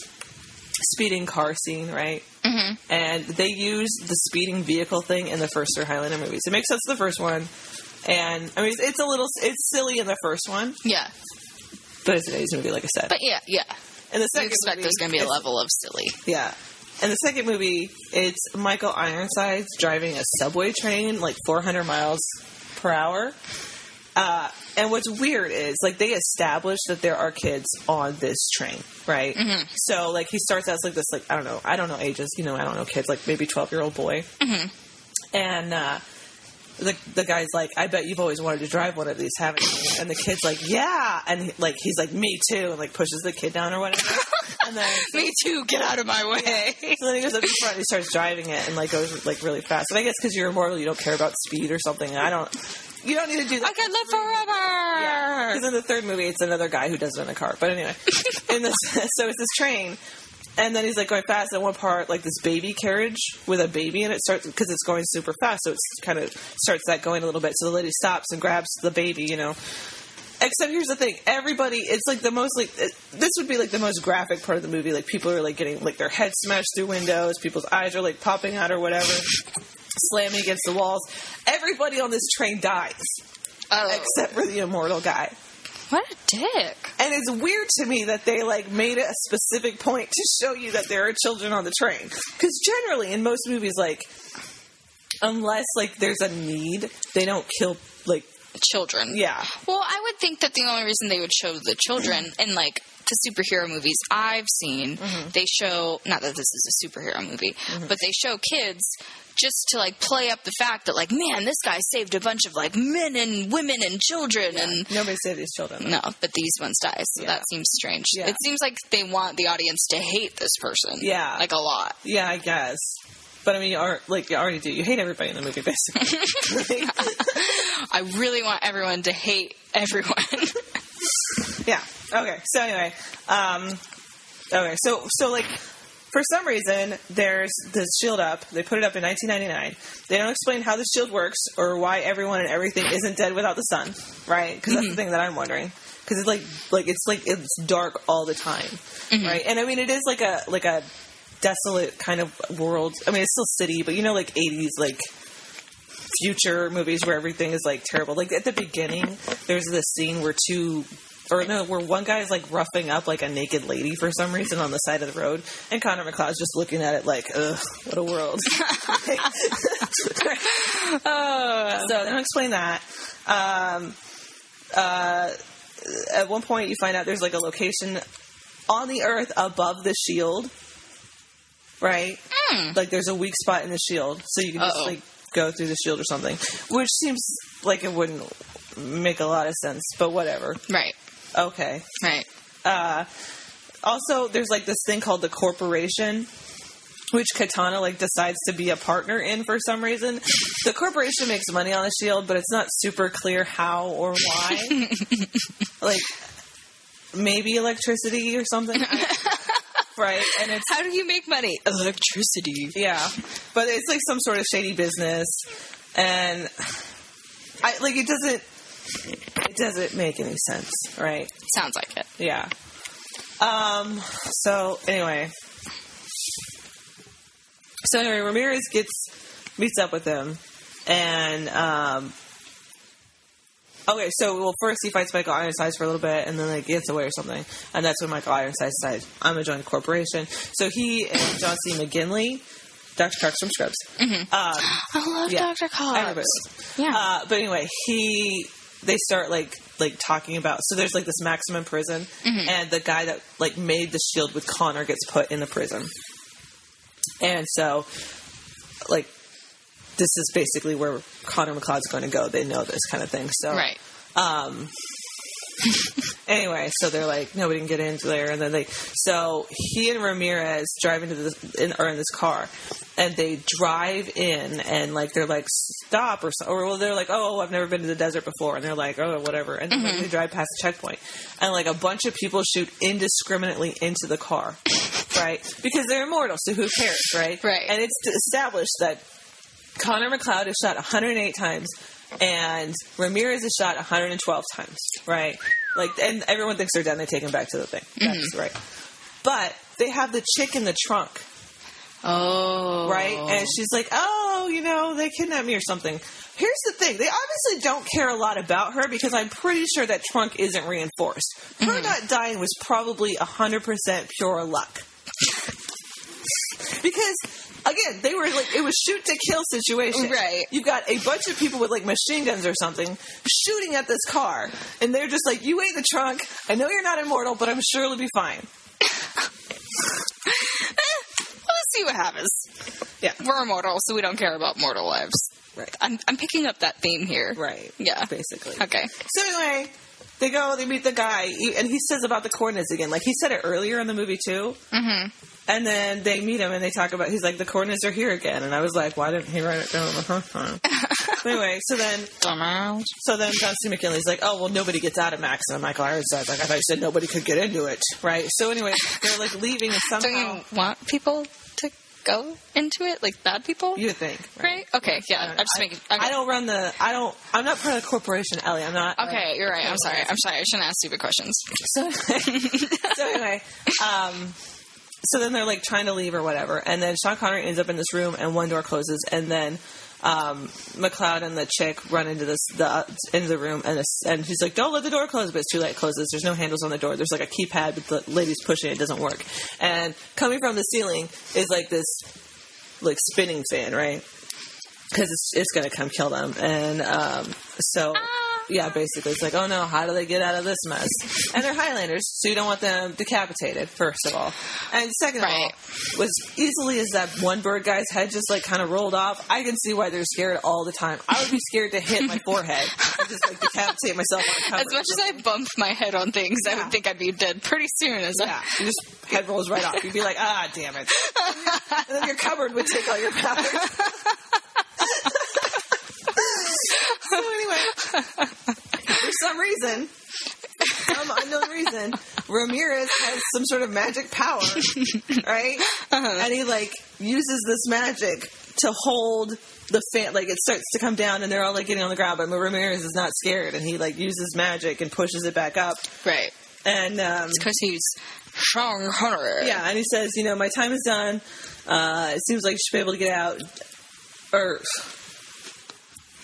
speeding car scene, right? hmm And they use the speeding vehicle thing in the first three Highlander movies. It makes sense in the first one. And I mean, it's a little, it's silly in the first one, Yeah. but it's 80s movie, like I said. But yeah, yeah. and the You second expect movie, there's going to be a level of silly. Yeah. And the second movie, it's Michael Ironsides driving a subway train like 400 miles per hour. Uh, and what's weird is like they established that there are kids on this train, right? Mm-hmm. So like he starts out as like this, like I don't know, I don't know ages, you know, I don't know kids, like maybe 12 year old boy, Mm-hmm. and uh, the the guy's like, I bet you've always wanted to drive one of these, haven't you? And the kid's like, Yeah, and he, like he's like, Me too, and like pushes the kid down or whatever, and then Me too. Get out of my way. so then he goes up in front and he starts driving it and like goes like really fast. And I guess because you're immortal, you don't care about speed or something. I don't. You don't need to do that. I can live forever. Because in the third movie, it's another guy who does it in a car. But anyway, in this, so it's this train, and then he's like going fast. And one part, like this baby carriage with a baby in it, starts because it's going super fast. So it's kind of starts that going a little bit. So the lady stops and grabs the baby, you know. Except here's the thing: everybody, it's like the most like it, this would be like the most graphic part of the movie. Like people are like getting like their heads smashed through windows, people's eyes are like popping out or whatever, slamming against the walls. Everybody on this train dies Oh, except for the immortal guy. What a dick. And it's weird to me that they like made a specific point to show you that there are children on the train. Because generally, in most movies, like unless like there's a need, they don't kill like Children. yeah. Well, I would think that the only reason they would show the children in like the superhero movies I've seen, mm-hmm. they show not that this is a superhero movie, mm-hmm. but they show kids just to like play up the fact that like, man, this guy saved a bunch of like men and women and children and Nobody saved these children. no, but these ones die, so Yeah. that seems strange. Yeah. It seems like they want the audience to hate this person. Yeah. Like a lot. Yeah, I guess. But I mean, you are like you already do. You hate everybody in the movie, basically. I really want everyone to hate everyone. yeah. Okay. So anyway, um, okay. So so like for some reason there's the shield up. They put it up in 1999. They don't explain how the shield works or why everyone and everything isn't dead without the sun, right? Because that's the thing that I'm wondering. Because it's like like it's like it's dark all the time, right? And I mean, it is like a like a desolate kind of world. I mean, it's still city, but you know, like 80s like future movies where everything is like terrible. Like at the beginning, there's this scene where two or no, where one guy is like roughing up like a naked lady for some reason on the side of the road, and Connor MacLeod's just looking at it like, ugh, what a world. Uh, So they don't explain that. Um, uh, at one point, you find out there's like a location on the Earth above the shield, right? Like there's a weak spot in the shield, so you can just Uh-oh. like go through the shield or something, which seems like it wouldn't make a lot of sense, but whatever. right, Okay. right. Uh, also, there's like this thing called the corporation, which Katana like decides to be a partner in for some reason. The corporation makes money on the shield, but it's not super clear how or why. like maybe electricity or something, right? And it's How do you make money? Electricity. yeah, but it's like some sort of shady business, and I like it doesn't. It doesn't make any sense, right? Sounds like it. Yeah. Um. So anyway, so anyway, Ramirez gets meets up with him, and um. Okay, so well, first he fights Michael Ironsides for a little bit, and then like gets away or something, and that's when Michael Ironside decides I'm gonna join the corporation. So he and John C. McGinley, Dr. Cox from Scrubs, um, I love Yeah. Dr. Cox. Everybody Yeah. uh, but anyway, he they start like like talking about so there's like this maximum prison, and the guy that like made the shield with Connor gets put in the prison, and so like this is basically where Connor MacLeod's going to go. They know this kind of thing. So right. um, anyway, so they're like nobody can get into there, and then they so he and Ramirez drive into this in, are in this car, and they drive in, and like they're like stop or so, or well they're like oh I've never been to the desert before, and they're like oh whatever, and like, they drive past the checkpoint, and like a bunch of people shoot indiscriminately into the car, right? Because they're immortal, so who cares, right? Right. and it's established that Connor MacLeod is shot 108 times, and Ramirez is shot 112 times. Right? Like, and everyone thinks they're and They take him back to the thing. Mm-hmm. That's right. But they have the chick in the trunk, Oh. right? And she's like, "Oh, you know, they kidnapped me or something." Here's the thing: they obviously don't care a lot about her because I'm pretty sure that trunk isn't reinforced. Her mm-hmm. not dying was probably 100% pure luck. because again, they were like it was shoot to kill situation. Right. You've got a bunch of people with like machine guns or something shooting at this car, and they're just like, "You ate the trunk. I know you're not immortal, but I'm sure it'll be fine." Let's see what happens. Yeah. We're immortal, so we don't care about mortal lives. Right. I'm, I'm picking up that theme here. Right. Yeah. Basically. Okay. So anyway, they go, they meet the guy, and he says about the coordinates again. Like he said it earlier in the movie too. Mm-hmm. And then they meet him, and they talk about. He's like, the coordinates are here again, and I was like, why didn't he write it down on the first time? anyway, so then, Dumbass. so then John C. McGinley's like, oh well, nobody gets out of Max, and Michael Ironside's like, I thought you said nobody could get into it, right? So anyway, they're like leaving, and Don't somehow you want people to go into it? Like bad people? you would think, right? Okay, yeah. I'm don't just making. Okay. I don't run the. I don't. I'm not part of the corporation, Ellie. I'm not. Okay, you're right. I'm sorry. I'm sorry. I shouldn't ask stupid questions. So, so anyway, um, so then they're like trying to leave or whatever, and then Sean Connery ends up in this room, and one door closes, and then um, MacLeod and the chick run into this the into the room, and this, and she's like, "Don't let the door close," but it's too late. It closes. There's no handles on the door. There's like a keypad, but the lady's pushing it. Doesn't work. And coming from the ceiling is like this like spinning fan, right? Because it's it's gonna come kill them, and um, so yeah, basically it's like, oh no, how do they get out of this mess? And they're Highlanders, so you don't want them decapitated, first of all, and second Right. of all, was easily as that one bird guy's head just like kind of rolled off. I can see why they're scared all the time. I would be scared to hit my forehead and just like decapitate myself on. As much as I bump my head on things, I would think I'd be dead pretty soon. As yeah, you just head rolls right off. You'd be like, ah, damn it, and then your cupboard would take all your powers. so anyway, for some reason, some unknown reason, Ramirez has some sort of magic power, right? And he like uses this magic to hold the fan. Like it starts to come down, and they're all like getting on the ground, but Ramirez is not scared, and he like uses magic and pushes it back up. right, And um, because he's strong Connery. yeah, and he says, you know, my time is done. Uh, it seems like you should be able to get out. Or,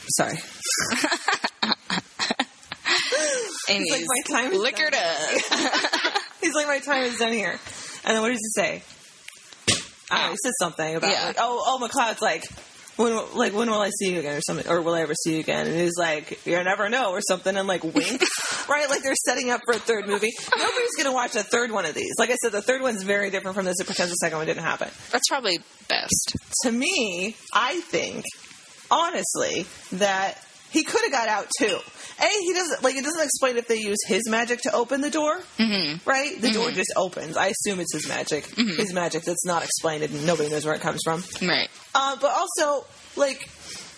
sorry. And He's like, "My time is liquored up. He's like, my time is done here. And then what does he say? I don't know, he says something about Yeah. like, oh, oh, MacLeod's like, when, like, when will I see you again or something, or will I ever see you again? And he's like, you never know or something, and like wink, right? Like they're setting up for a third movie. Nobody's gonna watch a third one of these. Like I said, the third one's very different from this. It pretends the second one didn't happen. That's probably best. To me, I think, honestly, that he could have got out too. A, he doesn't like it doesn't explain if they use his magic to open the door, mm-hmm. right? The door just opens. I assume it's his magic, his magic that's not explained and nobody knows where it comes from. Right. Uh, but also, like,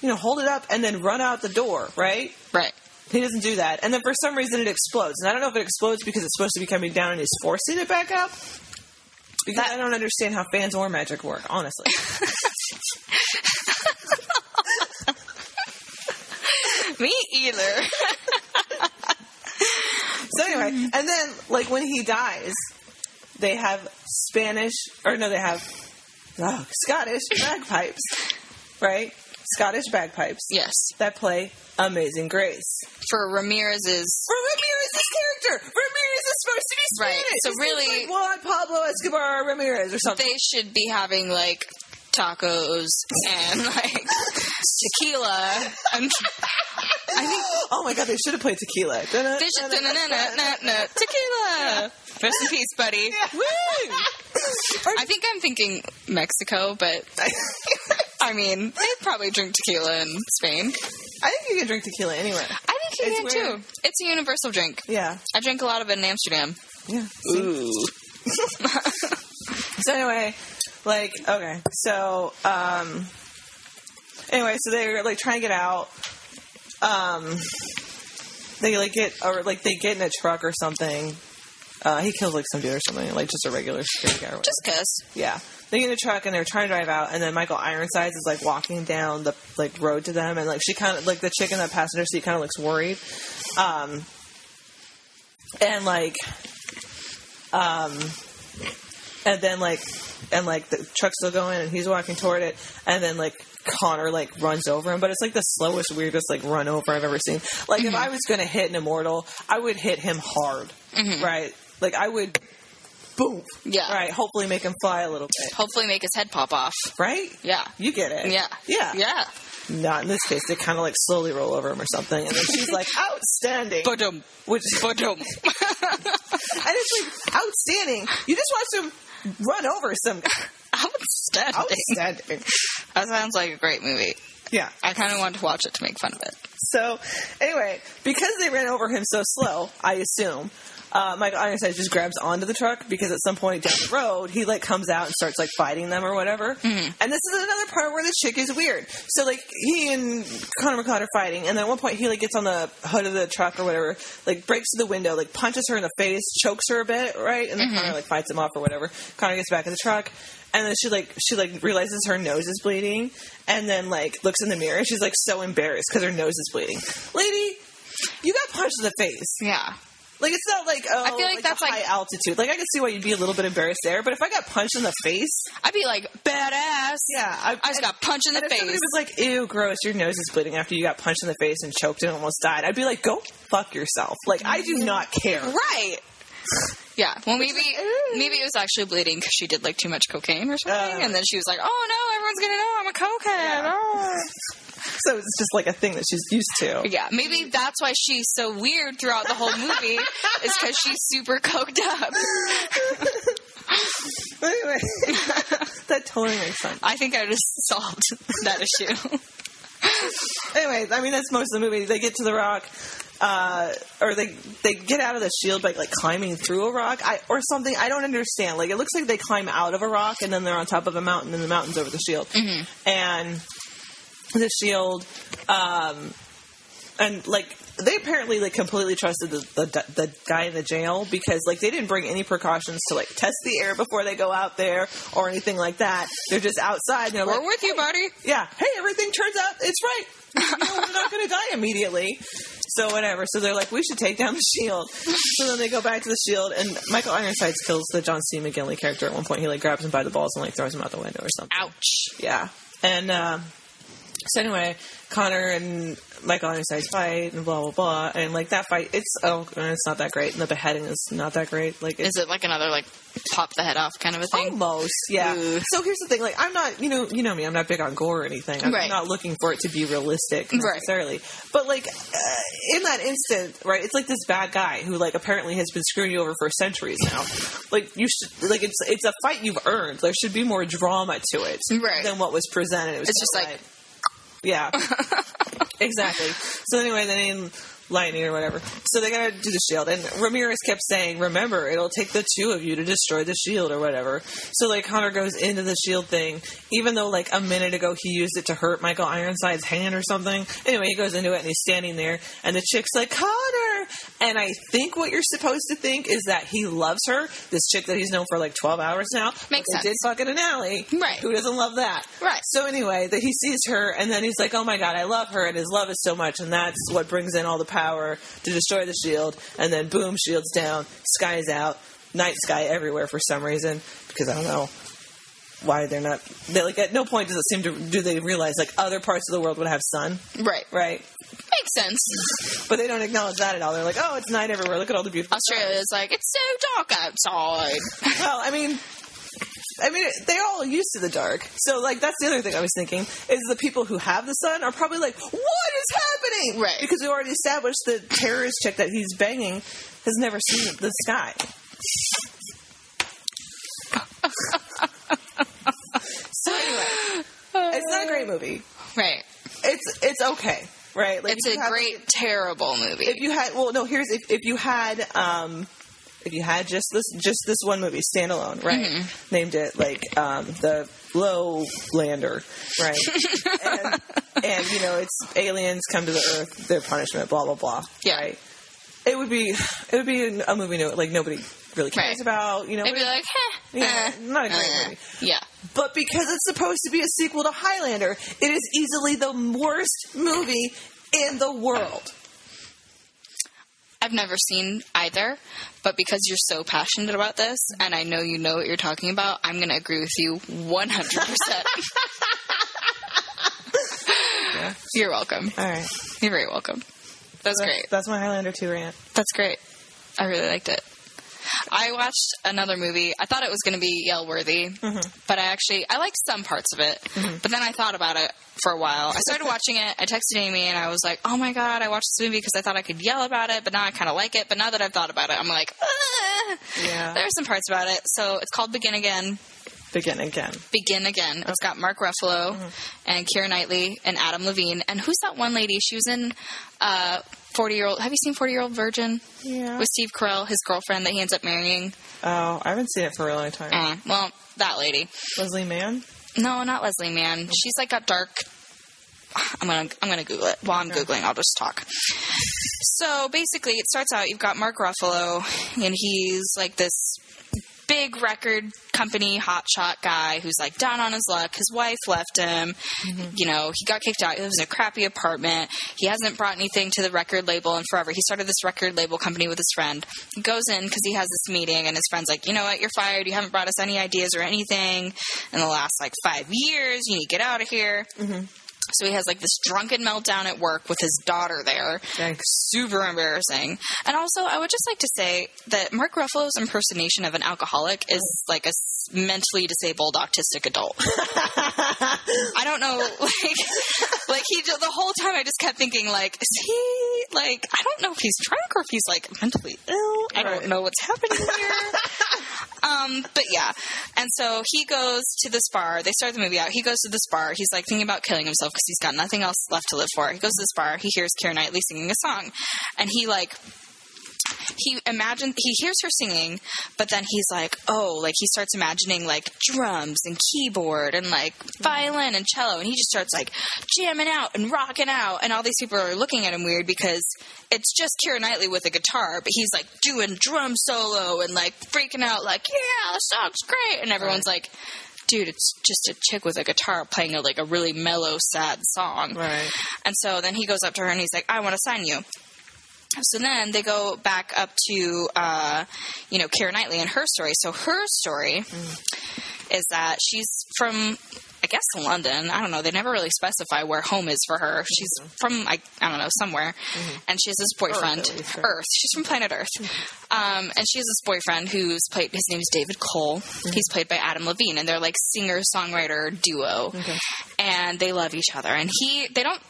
you know, hold it up and then run out the door, right? Right. He doesn't do that, and then for some reason it explodes. And I don't know if it explodes because it's supposed to be coming down and he's forcing it back up. Because I don't understand how fans or magic work, honestly. Me either. So anyway, and then like when he dies, they have Spanish or no, they have oh, Scottish bagpipes, right? Scottish bagpipes yes. that play Amazing Grace. For Ramirez's. For Ramirez's character, Ramirez is supposed to be Spanish! Right, so His really- like Juan Pablo Escobar Ramirez or something. They should be having like tacos and like tequila and I think oh my god, they should have played Tequila. they should tequila. Rest in peace, buddy. Woo! I think I'm thinking Mexico, but I mean they probably drink tequila in Spain. I think you can drink tequila anywhere. I think you It's can weird. too. It's a universal drink. Yeah, I drink a lot of it in Amsterdam. yeah. See? So anyway, like okay, so um, anyway, so they're like trying to get out. Um, they like get or like they get in a truck or something. Uh, he kills like some dude or something, like just a regular security guy. Or whatever. Just cause. yeah, they get in a truck and they're trying to drive out, and then Michael Ironsides is like walking down the like road to them, and like she kind of like the chick in the passenger seat kind of looks worried, um, and like, um, and then like, and like the truck's still going, and he's walking toward it, and then like Connor like runs over him, but it's like the slowest, weirdest like run over I've ever seen. Like if I was gonna hit an immortal, I would hit him hard, right? Like I would. Boom. Yeah. Right. Hopefully make him fly a little bit. Hopefully make his head pop off. Right? Yeah. You get it. Yeah. Yeah. Yeah. Not in this case. They kind of like slowly roll over him or something, and then she's like, "Outstanding." Ba-dum. Which, Ba-dum. and it's like outstanding. You just watched him run over some guy. Outstanding. Outstanding. That sounds like a great movie. Yeah. I kind of wanted to watch it to make fun of it. So anyway, because they ran over him so slow, I assume. Uh, Michael Ironside just grabs onto the truck because at some point down the road he like comes out and starts like fighting them or whatever. And this is another part where the chick is weird. So like he and Connor MacLeod are fighting, and then at one point he like gets on the hood of the truck or whatever, like breaks through the window, like punches her in the face, chokes her a bit, right? And then Connor like fights him off or whatever. Connor gets back in the truck. And then she like she like realizes her nose is bleeding, and then like looks in the mirror. She's like so embarrassed because her nose is bleeding. Lady, you got punched in the face. Yeah. Like it's not like oh, I feel like a that's, high like- altitude. Like I can see why you'd be a little bit embarrassed there, but if I got punched in the face, I'd be like, badass. yeah, I, I just got punched in the and if somebody face. was like, "Ew, gross! Your nose is bleeding after you got punched in the face and choked and almost died," I'd be like, "Go fuck yourself!" Like I do mm-hmm. not care. Right. Yeah. Well, maybe Ooh. maybe it was actually bleeding because she did like too much cocaine or something, Uh. and then she was like, "Oh no, everyone's gonna know I'm a cokehead." Oh. So it's just like a thing that she's used to. Yeah, maybe that's why she's so weird throughout the whole movie, is because she's super coked up. Anyway, that totally makes sense. I think I just solved that issue. Anyways, I mean that's most of the movie. They get to the rock, uh, or they they get out of the shield by like climbing through a rock, I, or something. I don't understand. Like it looks like they climb out of a rock and then they're on top of a mountain, and the mountain's over the shield, and the shield, um, and like they apparently like completely trusted the, the the guy in the jail because like they didn't bring any precautions to like test the air before they go out there or anything like that. They're just outside. And they're We're like, with you, buddy. yeah, hey, everything turns out it's right. You know, we're not going to die immediately. So whatever. So they're like, we should take down the shield. So then they go back to the shield, and Michael Ironsides kills the John C. McGinley character at one point. He like grabs him by the balls and like throws him out the window or something. Ouch. Yeah, and uh, So anyway, Connor and Michael Ironsides fight and blah blah blah, and like that fight, it's oh, it's not that great, and the beheading is not that great. Like, it's Is it like another like pop the head off kind of a thing? Almost, yeah. Ooh. So here's the thing: like, I'm not, you know, you know me, I'm not big on gore or anything. I'm Right. not looking for it to be realistic Right. necessarily. But like, uh, in that instant, right? It's like this bad guy who, like, apparently has been screwing you over for centuries now. like, you should, like, it's it's a fight you've earned. There should be more drama to it Right. than what was presented. It was It's just so, like- yeah, exactly. So anyway, then lightning or whatever. So they gotta do the shield, and Ramirez kept saying, "Remember, it'll take the two of you to destroy the shield or whatever." So like Connor goes into the shield thing, even though like a minute ago he used it to hurt Michael Ironside's hand or something. Anyway, he goes into it and he's standing there, and the chick's like, "Connor," and I think what you're supposed to think is that he loves her. This chick that he's known for like 12 hours now. Makes sense. Did fuck in an alley. Right. Who doesn't love that? Right. So anyway, that he sees her, and then he's like, "Oh my god, I love her," and his love is so much, and that's what brings in all the power to destroy the shield. And then boom, shield's down, sky's out, night sky everywhere for some reason because I don't know why they're not. They like at no point does it seem to do they realize like other parts of the world would have sun, Right. right? Makes sense. But they don't acknowledge that at all. They're like, "Oh, it's night everywhere. Look at all the beautiful." Australia is like, it's so dark outside. Well, I mean, I mean, they're all used to the dark. So, like, that's the other thing I was thinking is the people who have the sun are probably like, "What is happening?" Right. Because we already established the terrorist chick that he's banging has never seen the sky. so anyway, it's not a great movie. Right. It's it's okay, right? Like It's a great, terrible movie. if you had well no here's if, if you had um if you had just this just this one movie standalone right Mm-hmm. named it like um the low lander right and, and you know it's aliens come to the earth their punishment blah blah blah Yeah. right it would be it would be a movie no, like nobody really cares Right. about you know They'd be like, eh, yeah, eh, not a great eh. movie. Yeah. but because it's supposed to be a sequel to Highlander it is easily the worst movie in the world I've never seen either, but because you're so passionate about this and I know you know what you're talking about, I'm going to agree with you 100%. yeah You're welcome. all right You're very welcome. That's great. That's my Highlander 2 rant. That's great. I really liked it. I watched another movie. I thought it was going to be yell worthy, but I actually I liked some parts of it. But then I thought about it for a while. I started watching it. I texted Amy and I was like, "Oh my god, I watched this movie because I thought I could yell about it, but now I kind of like it. But now that I've thought about it, I'm like, ah. Yeah. there are some parts about it. So it's called Begin Again. Begin again. Begin Again. It's got Mark Ruffalo and Keira Knightley and Adam Levine. And who's that one lady? She was in uh, Forty Year Old. Have you seen Forty Year Old Virgin? Yeah. with Steve Carell, his girlfriend that he ends up marrying. Oh, I haven't seen it for a really long time. Eh, well, that lady. Leslie Mann? No, not Leslie Mann. She's like a dark. I'm gonna I'm gonna Google it while I'm googling. I'll just talk. So basically, it starts out. You've got Mark Ruffalo, and he's like this big record company hotshot guy who's like down on his luck. His wife left him. Mm-hmm. You know, he got kicked out. He lives in a crappy apartment. He hasn't brought anything to the record label in forever. He started this record label company with his friend. He goes in because he has this meeting, and his friend's like, you know what, you're fired. You haven't brought us any ideas or anything in the last like five years. You need to get out of here. Mm-hmm. So he has like this drunken meltdown at work with his daughter there. Yikes. Super embarrassing. And also, I would just like to say that Mark Ruffalo's impersonation of an alcoholic is like a mentally disabled autistic adult. I don't know, like, like he the whole time I just kept thinking, like, is he like I don't know if he's drunk or if he's like mentally ill. I don't Right. know what's happening here. Um, but yeah, and so he goes to this bar. They start the movie out. He goes to this bar. He's like thinking about killing himself because he's got nothing else left to live for. He goes to this bar. He hears Keira Knightley singing a song, and he like he imagines he hears her singing, but then he's like, oh, like he starts imagining like drums and keyboard and like violin and cello, and he just starts like jamming out and rocking out, and all these people are looking at him weird because it's just Keira Knightley with a guitar, but he's like doing drum solo and like freaking out, like yeah, the song's great, and everyone's like. Dude, it's just a chick with a guitar playing a, like a really mellow, sad song. Right. And so then he goes up to her and he's like, I want to sign you. So then they go back up to, uh, you know, Keira Knightley and her story. So her story is that she's from I guess London. I don't know. They never really specify where home is for her. She's from I, I don't know somewhere, and she has this boyfriend, least, Earth. She's from planet Earth, um, and she has this boyfriend who's played. His name is David Kohl. He's played by Adam Levine, and they're like singer songwriter duo, and they love each other. And he they don't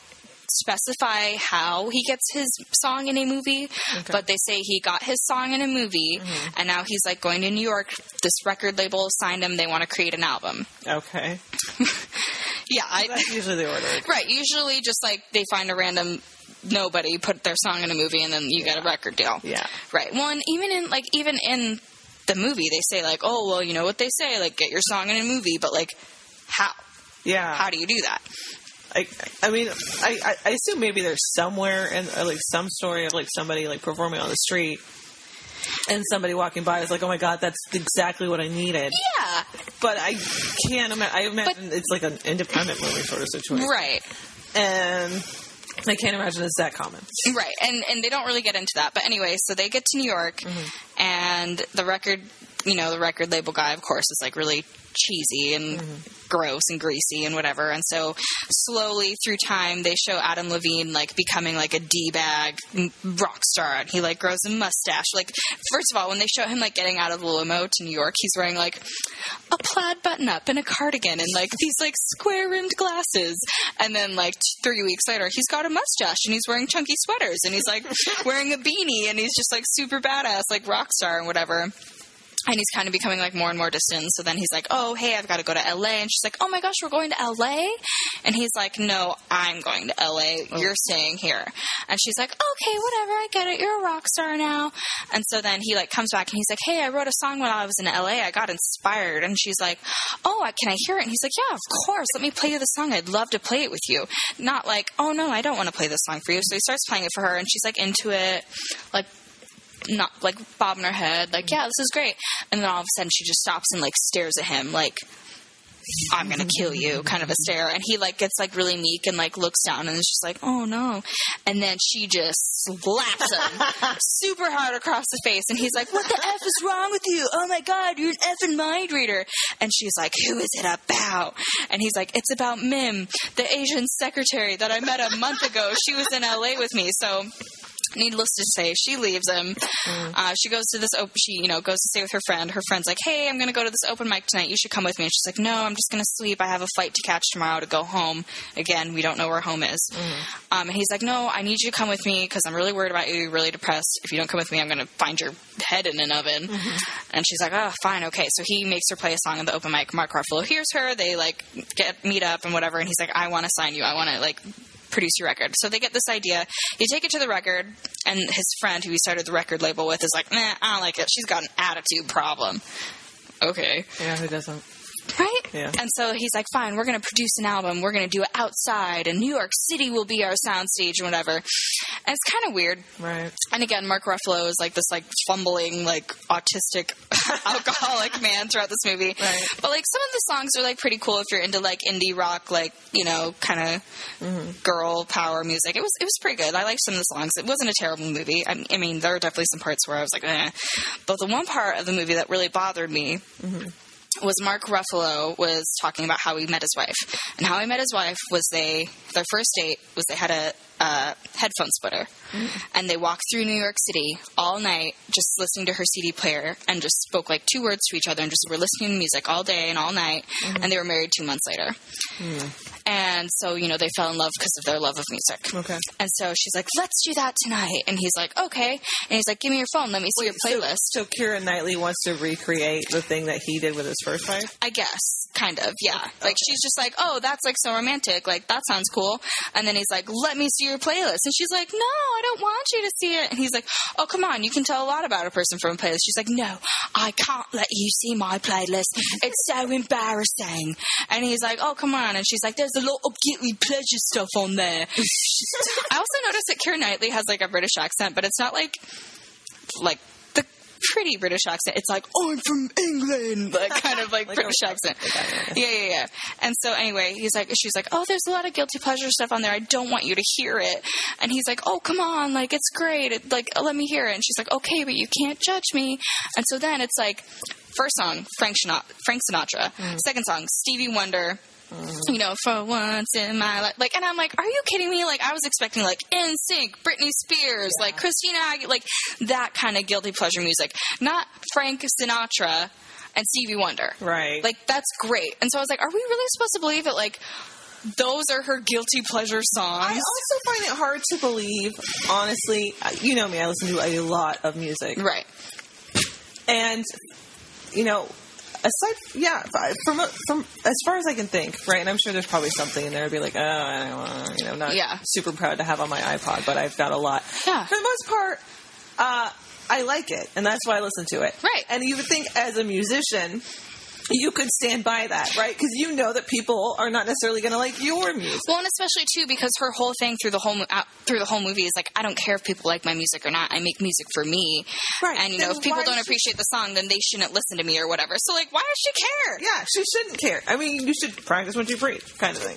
specify how he gets his song in a movie, but they say he got his song in a movie, mm-hmm. and now he's like going to New York. This record label signed him. They want to create an album. Okay. Yeah, I, That's usually the order. right. Usually, just like they find a random nobody, put their song in a movie, and then you get a record deal. Yeah. Right. Well, and even in like even in the movie, they say like, oh well, you know what they say, like get your song in a movie, but like how? Yeah. How do you do that? I, I mean, I, I- assume maybe there's somewhere in uh, like some story of like somebody like performing on the street, and somebody walking by is like, "Oh my god, that's exactly what I needed." Yeah. But I can't imagine. I imagine it's like an independent movie sort of situation, Right. and I can't imagine it's that common. Right, and and they don't really get into that. But anyway, so they get to New York, and the record, you know, the record label guy, of course, is like really cheesy and mm-hmm. gross and greasy and whatever. And so slowly through time, they show Adam Levine like becoming like a d bag rock star, and he like grows a mustache. Like first of all, when they show him like getting out of the limo to New York, he's wearing like a plaid button up and a cardigan and like these like square rimmed glasses. And then like three weeks later, he's got a mustache and he's wearing chunky sweaters and he's like wearing a beanie and he's just like super badass, like rock star and whatever. And he's kind of becoming like more and more distant. So then he's like, "Oh, hey, I've got to go to LA." And she's like, "Oh my gosh, we're going to LA?" And he's like, "No, I'm going to LA. Oh. You're staying here." And she's like, "Okay, whatever. I get it. You're a rock star now." And so then he like comes back and he's like, "Hey, I wrote a song when I was in LA. I got inspired." And she's like, "Oh, can I hear it?" And he's like, "Yeah, of course. Let me play you the song. I'd love to play it with you." Not like, "Oh no, I don't want to play this song for you." So he starts playing it for her, and she's like into it, like not like bobbing her head, like, yeah, this is great. And then all of a sudden she just stops and like stares at him like I'm gonna kill you kind of a stare. And he like gets like really meek and like looks down and is just like, Oh no and then she just slaps him super hard across the face and he's like, What the F is wrong with you? Oh my god, you're an effing mind reader and she's like, Who is it about? And he's like, It's about Mim, the Asian secretary that I met a month ago. She was in LA with me, so Needless to say, she leaves him. Uh, she goes to this. Op- she you know goes to stay with her friend. Her friend's like, "Hey, I'm going to go to this open mic tonight. You should come with me." And she's like, "No, I'm just going to sleep. I have a flight to catch tomorrow to go home." Again, we don't know where home is. Um, and he's like, "No, I need you to come with me because I'm really worried about you. You're really depressed. If you don't come with me, I'm going to find your head in an oven." And she's like, "Oh, fine, okay." So he makes her play a song in the open mic. Mark Ruffalo hears her. They like get meet up and whatever. And he's like, "I want to sign you. I want to like." Produce your record. So they get this idea. You take it to the record, and his friend who he started the record label with is like, nah, I don't like it. She's got an attitude problem. Okay. Yeah, who doesn't? Yeah. And so he's like, fine, we're going to produce an album. We're going to do it outside, and New York City will be our soundstage and whatever. And it's kind of weird. Right. And again, Mark Ruffalo is like this like fumbling, like autistic alcoholic man throughout this movie. Right. But like some of the songs are like pretty cool if you're into like indie rock, like you know, kind of Mm-hmm. girl power music. It was it was pretty good. I liked some of the songs. It wasn't a terrible movie. I, I mean, there were definitely some parts where I was like, eh. But the one part of the movie that really bothered me was Mark Ruffalo was talking about how he met his wife, and how he met his wife was they their first date was they had a, a headphone splitter, and they walked through New York City all night just listening to her CD player and just spoke like two words to each other and just were listening to music all day and all night, mm-hmm. and they were married two months later, mm. and so you know they fell in love because of their love of music. Okay. And so she's like, "Let's do that tonight," and he's like, "Okay," and he's like, "Give me your phone, let me see your playlist." So, so Keira Knightley wants to recreate the thing that he did with his first wife. I guess, kind of, yeah. Like she's just like, oh, that's like so romantic. Like that sounds cool. And then he's like, let me see your playlist. And she's like, no, I don't want you to see it. And he's like, oh, come on, you can tell a lot about a person from a playlist. She's like, no, I can't let you see my playlist. It's so embarrassing. And he's like, oh, come on. And she's like, there's a lot of guilty pleasure stuff on there. I also noticed that Keira Knightley has like a British accent, but it's not like like pretty British accent. It's like oh, I'm from England, like kind of like, Like British accent. Yeah, yeah, yeah. And so anyway, he's like, she's like, oh, there's a lot of guilty pleasure stuff on there. I don't want you to hear it. And he's like, oh, come on, like it's great. It, like let me hear it. And she's like, okay, but you can't judge me. And so then it's like, first song, Frank Sinatra. Frank Sinatra. Mm. Second song, Stevie Wonder. You know, for once in my life. Like, and I'm like, are you kidding me? Like, I was expecting like NSYNC, Britney Spears, like Christina, like that kind of guilty pleasure music, not Frank Sinatra and Stevie Wonder. Right. Like, that's great. And so I was like, are we really supposed to believe that like those are her guilty pleasure songs? I also find it hard to believe, honestly. uh, You know me, I listen to a lot of music. right. And, you know, aside, yeah, from, from as far as I can think, right, and I'm sure there's probably something in there to be like, oh, I don't know, you know, not Yeah. super proud to have on my iPod, but I've got a lot. Yeah. For the most part, uh, I like it, and that's why I listen to it. Right. And you would think as a musician, you could stand by that, right? Because you know that people are not necessarily going to like your music. Well, and especially too because her whole thing through the whole uh, through the whole movie is like, I don't care if people like my music or not. I make music for me, Right. And you know, if people don't appreciate the song, then they shouldn't listen to me or whatever. So, like, why does she care? Yeah, she shouldn't care. I mean, you should practice what you preach, kind of thing,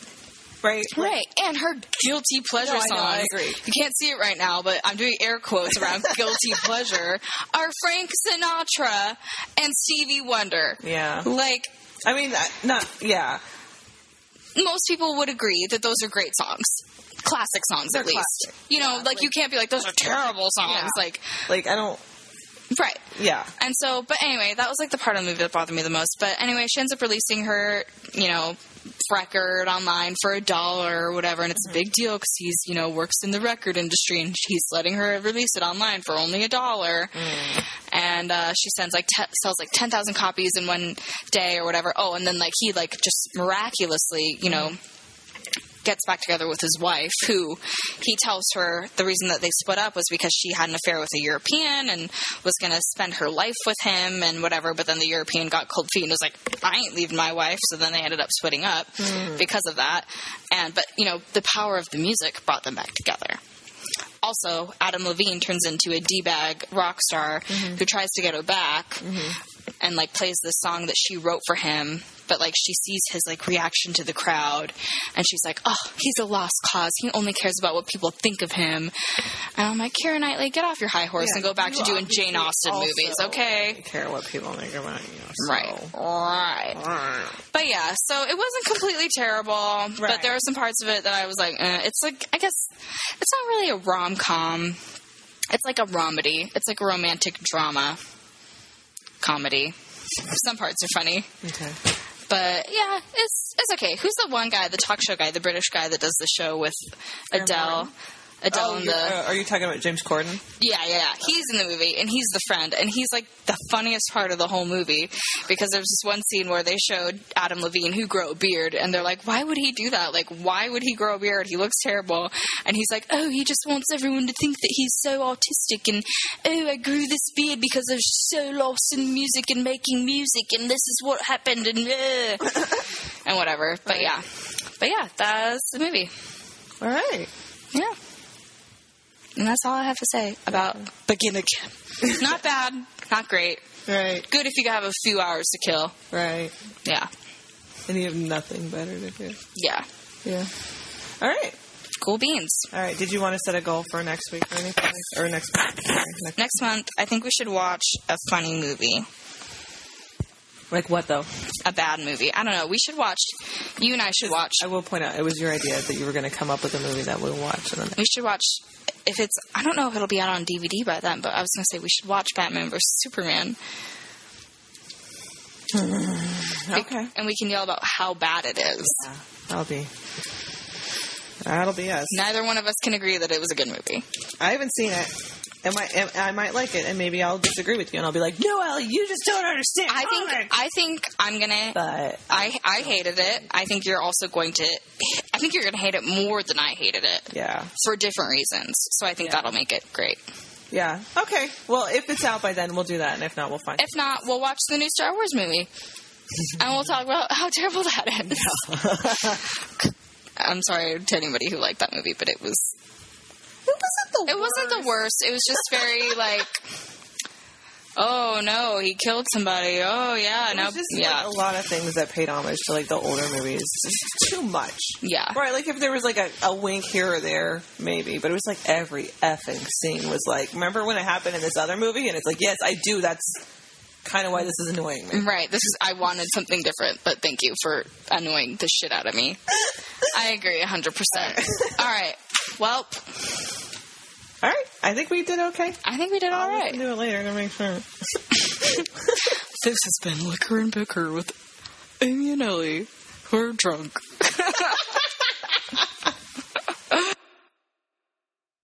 right? Like, Right, and her guilty pleasure No, know, songs. agree. You can't see it right now, but I'm doing air quotes around guilty pleasure. Are Frank Sinatra and Stevie Wonder. Yeah. Like I mean, not yeah. most people would agree that those are great songs, classic songs They're at least. classic. You know, Yeah, like, you can't be like those are terrible songs. Yeah. Like Like I don't. right. Yeah. And so, but anyway, that was like the part of the movie that bothered me the most. But anyway, she ends up releasing her, you know, record online for a dollar or whatever, and it's a mm-hmm. big deal because he's, you know, works in the record industry, and she's letting her release it online for only a dollar. Mm. And uh, she sends like te- sells like ten thousand copies in one day or whatever. Oh, and then like he like just miraculously, you know. Mm. Gets back together with his wife, who he tells her the reason that they split up was because she had an affair with a European and was going to spend her life with him and whatever. But then the European got cold feet and was like, "I ain't leaving my wife." So then they ended up splitting up mm. because of that. And but you know, the power of the music brought them back together. Also, Adam Levine turns into a d-bag rock star mm-hmm. who tries to get her back mm-hmm. And like plays this song that she wrote for him but like she sees his like reaction to the crowd and she's like oh he's a lost cause. He only cares about what people think of him. And i'm like Keira Knightley get off your high horse and go back to doing jane austen movies okay? Care what people think about you. so- right. Right. Right. but yeah so it wasn't completely terrible but there were some parts of it that i was like eh. it's like i guess it's not really a rom-com. It's like a romedy. It's like a romantic drama comedy some parts are funny Okay. but yeah, it's it's okay. Who's the one guy, the talk show guy, the British guy that does the show with Adele? Adele Oh, and the uh, are you talking about James Corden? yeah, yeah, yeah. He's in the movie and he's the friend and he's like the funniest part of the whole movie because there's this one scene where they showed Adam Levine who grow a beard and they're like, why would he do that? Like, why would he grow a beard? He looks terrible. And he's like, oh, he just wants everyone to think that he's so autistic and oh, I grew this beard because I was so lost in music and making music and this is what happened and uh, and whatever. But yeah, but yeah, that's the movie. All right. Yeah. And that's all I have to say about Begin Again. not bad, not great. Right. Good if you have a few hours to kill. Right. Yeah. And you have nothing better to do. Yeah. Yeah. All right. Cool beans. All right. Did you want to set a goal for next week or anything? Or next month? Next- Next month, I think we should watch a funny movie. Like what though? A bad movie. I don't know. We should watch, you and I should watch, I will point out it was your idea that you were going to come up with a movie that we'll watch. And then, we should watch, if it's, I don't know if it'll be out on DVD by then, but I was going to say we should watch Batman vs. Superman. Hmm, okay. And we can yell about how bad it is. Yeah, that'll be. That'll be us. Neither one of us can agree that it was a good movie. I haven't seen it. It might, and I might like it, and maybe I'll disagree with you, and I'll be like, "No, Ellie, you just don't understand." I think. I think I'm going to but I I hated it. I think you're also going to. I think you're going to hate it more than I hated it yeah, for different reasons. So I think Yeah. that'll make it great. yeah, okay. Well, if it's out by then, we'll do that, and if not, we'll find. It. If not, we'll watch the new Star Wars movie, and we'll talk about how terrible that is. I'm sorry to anybody who liked that movie, but it was wasn't the it wasn't the worst. It was just very like. Oh no, he killed somebody. Oh yeah, It no, just yeah, like, a lot of things that paid homage to like the older movies. Just too much. yeah. Right, like if there was like a, a wink here or there, maybe, but it was like every effing scene was like, remember when it happened in this other movie? And it's like, yes, I do. That's kind of why this is annoying me. Right. This is. I wanted something different, but thank you for annoying the shit out of me. I agree, hundred percent. All right. Well, All right, I think we did okay. I think we did all uh, I'll right. listen to it later to make sure. This has been Liquor and Bicker with Amy and Ellie, who are drunk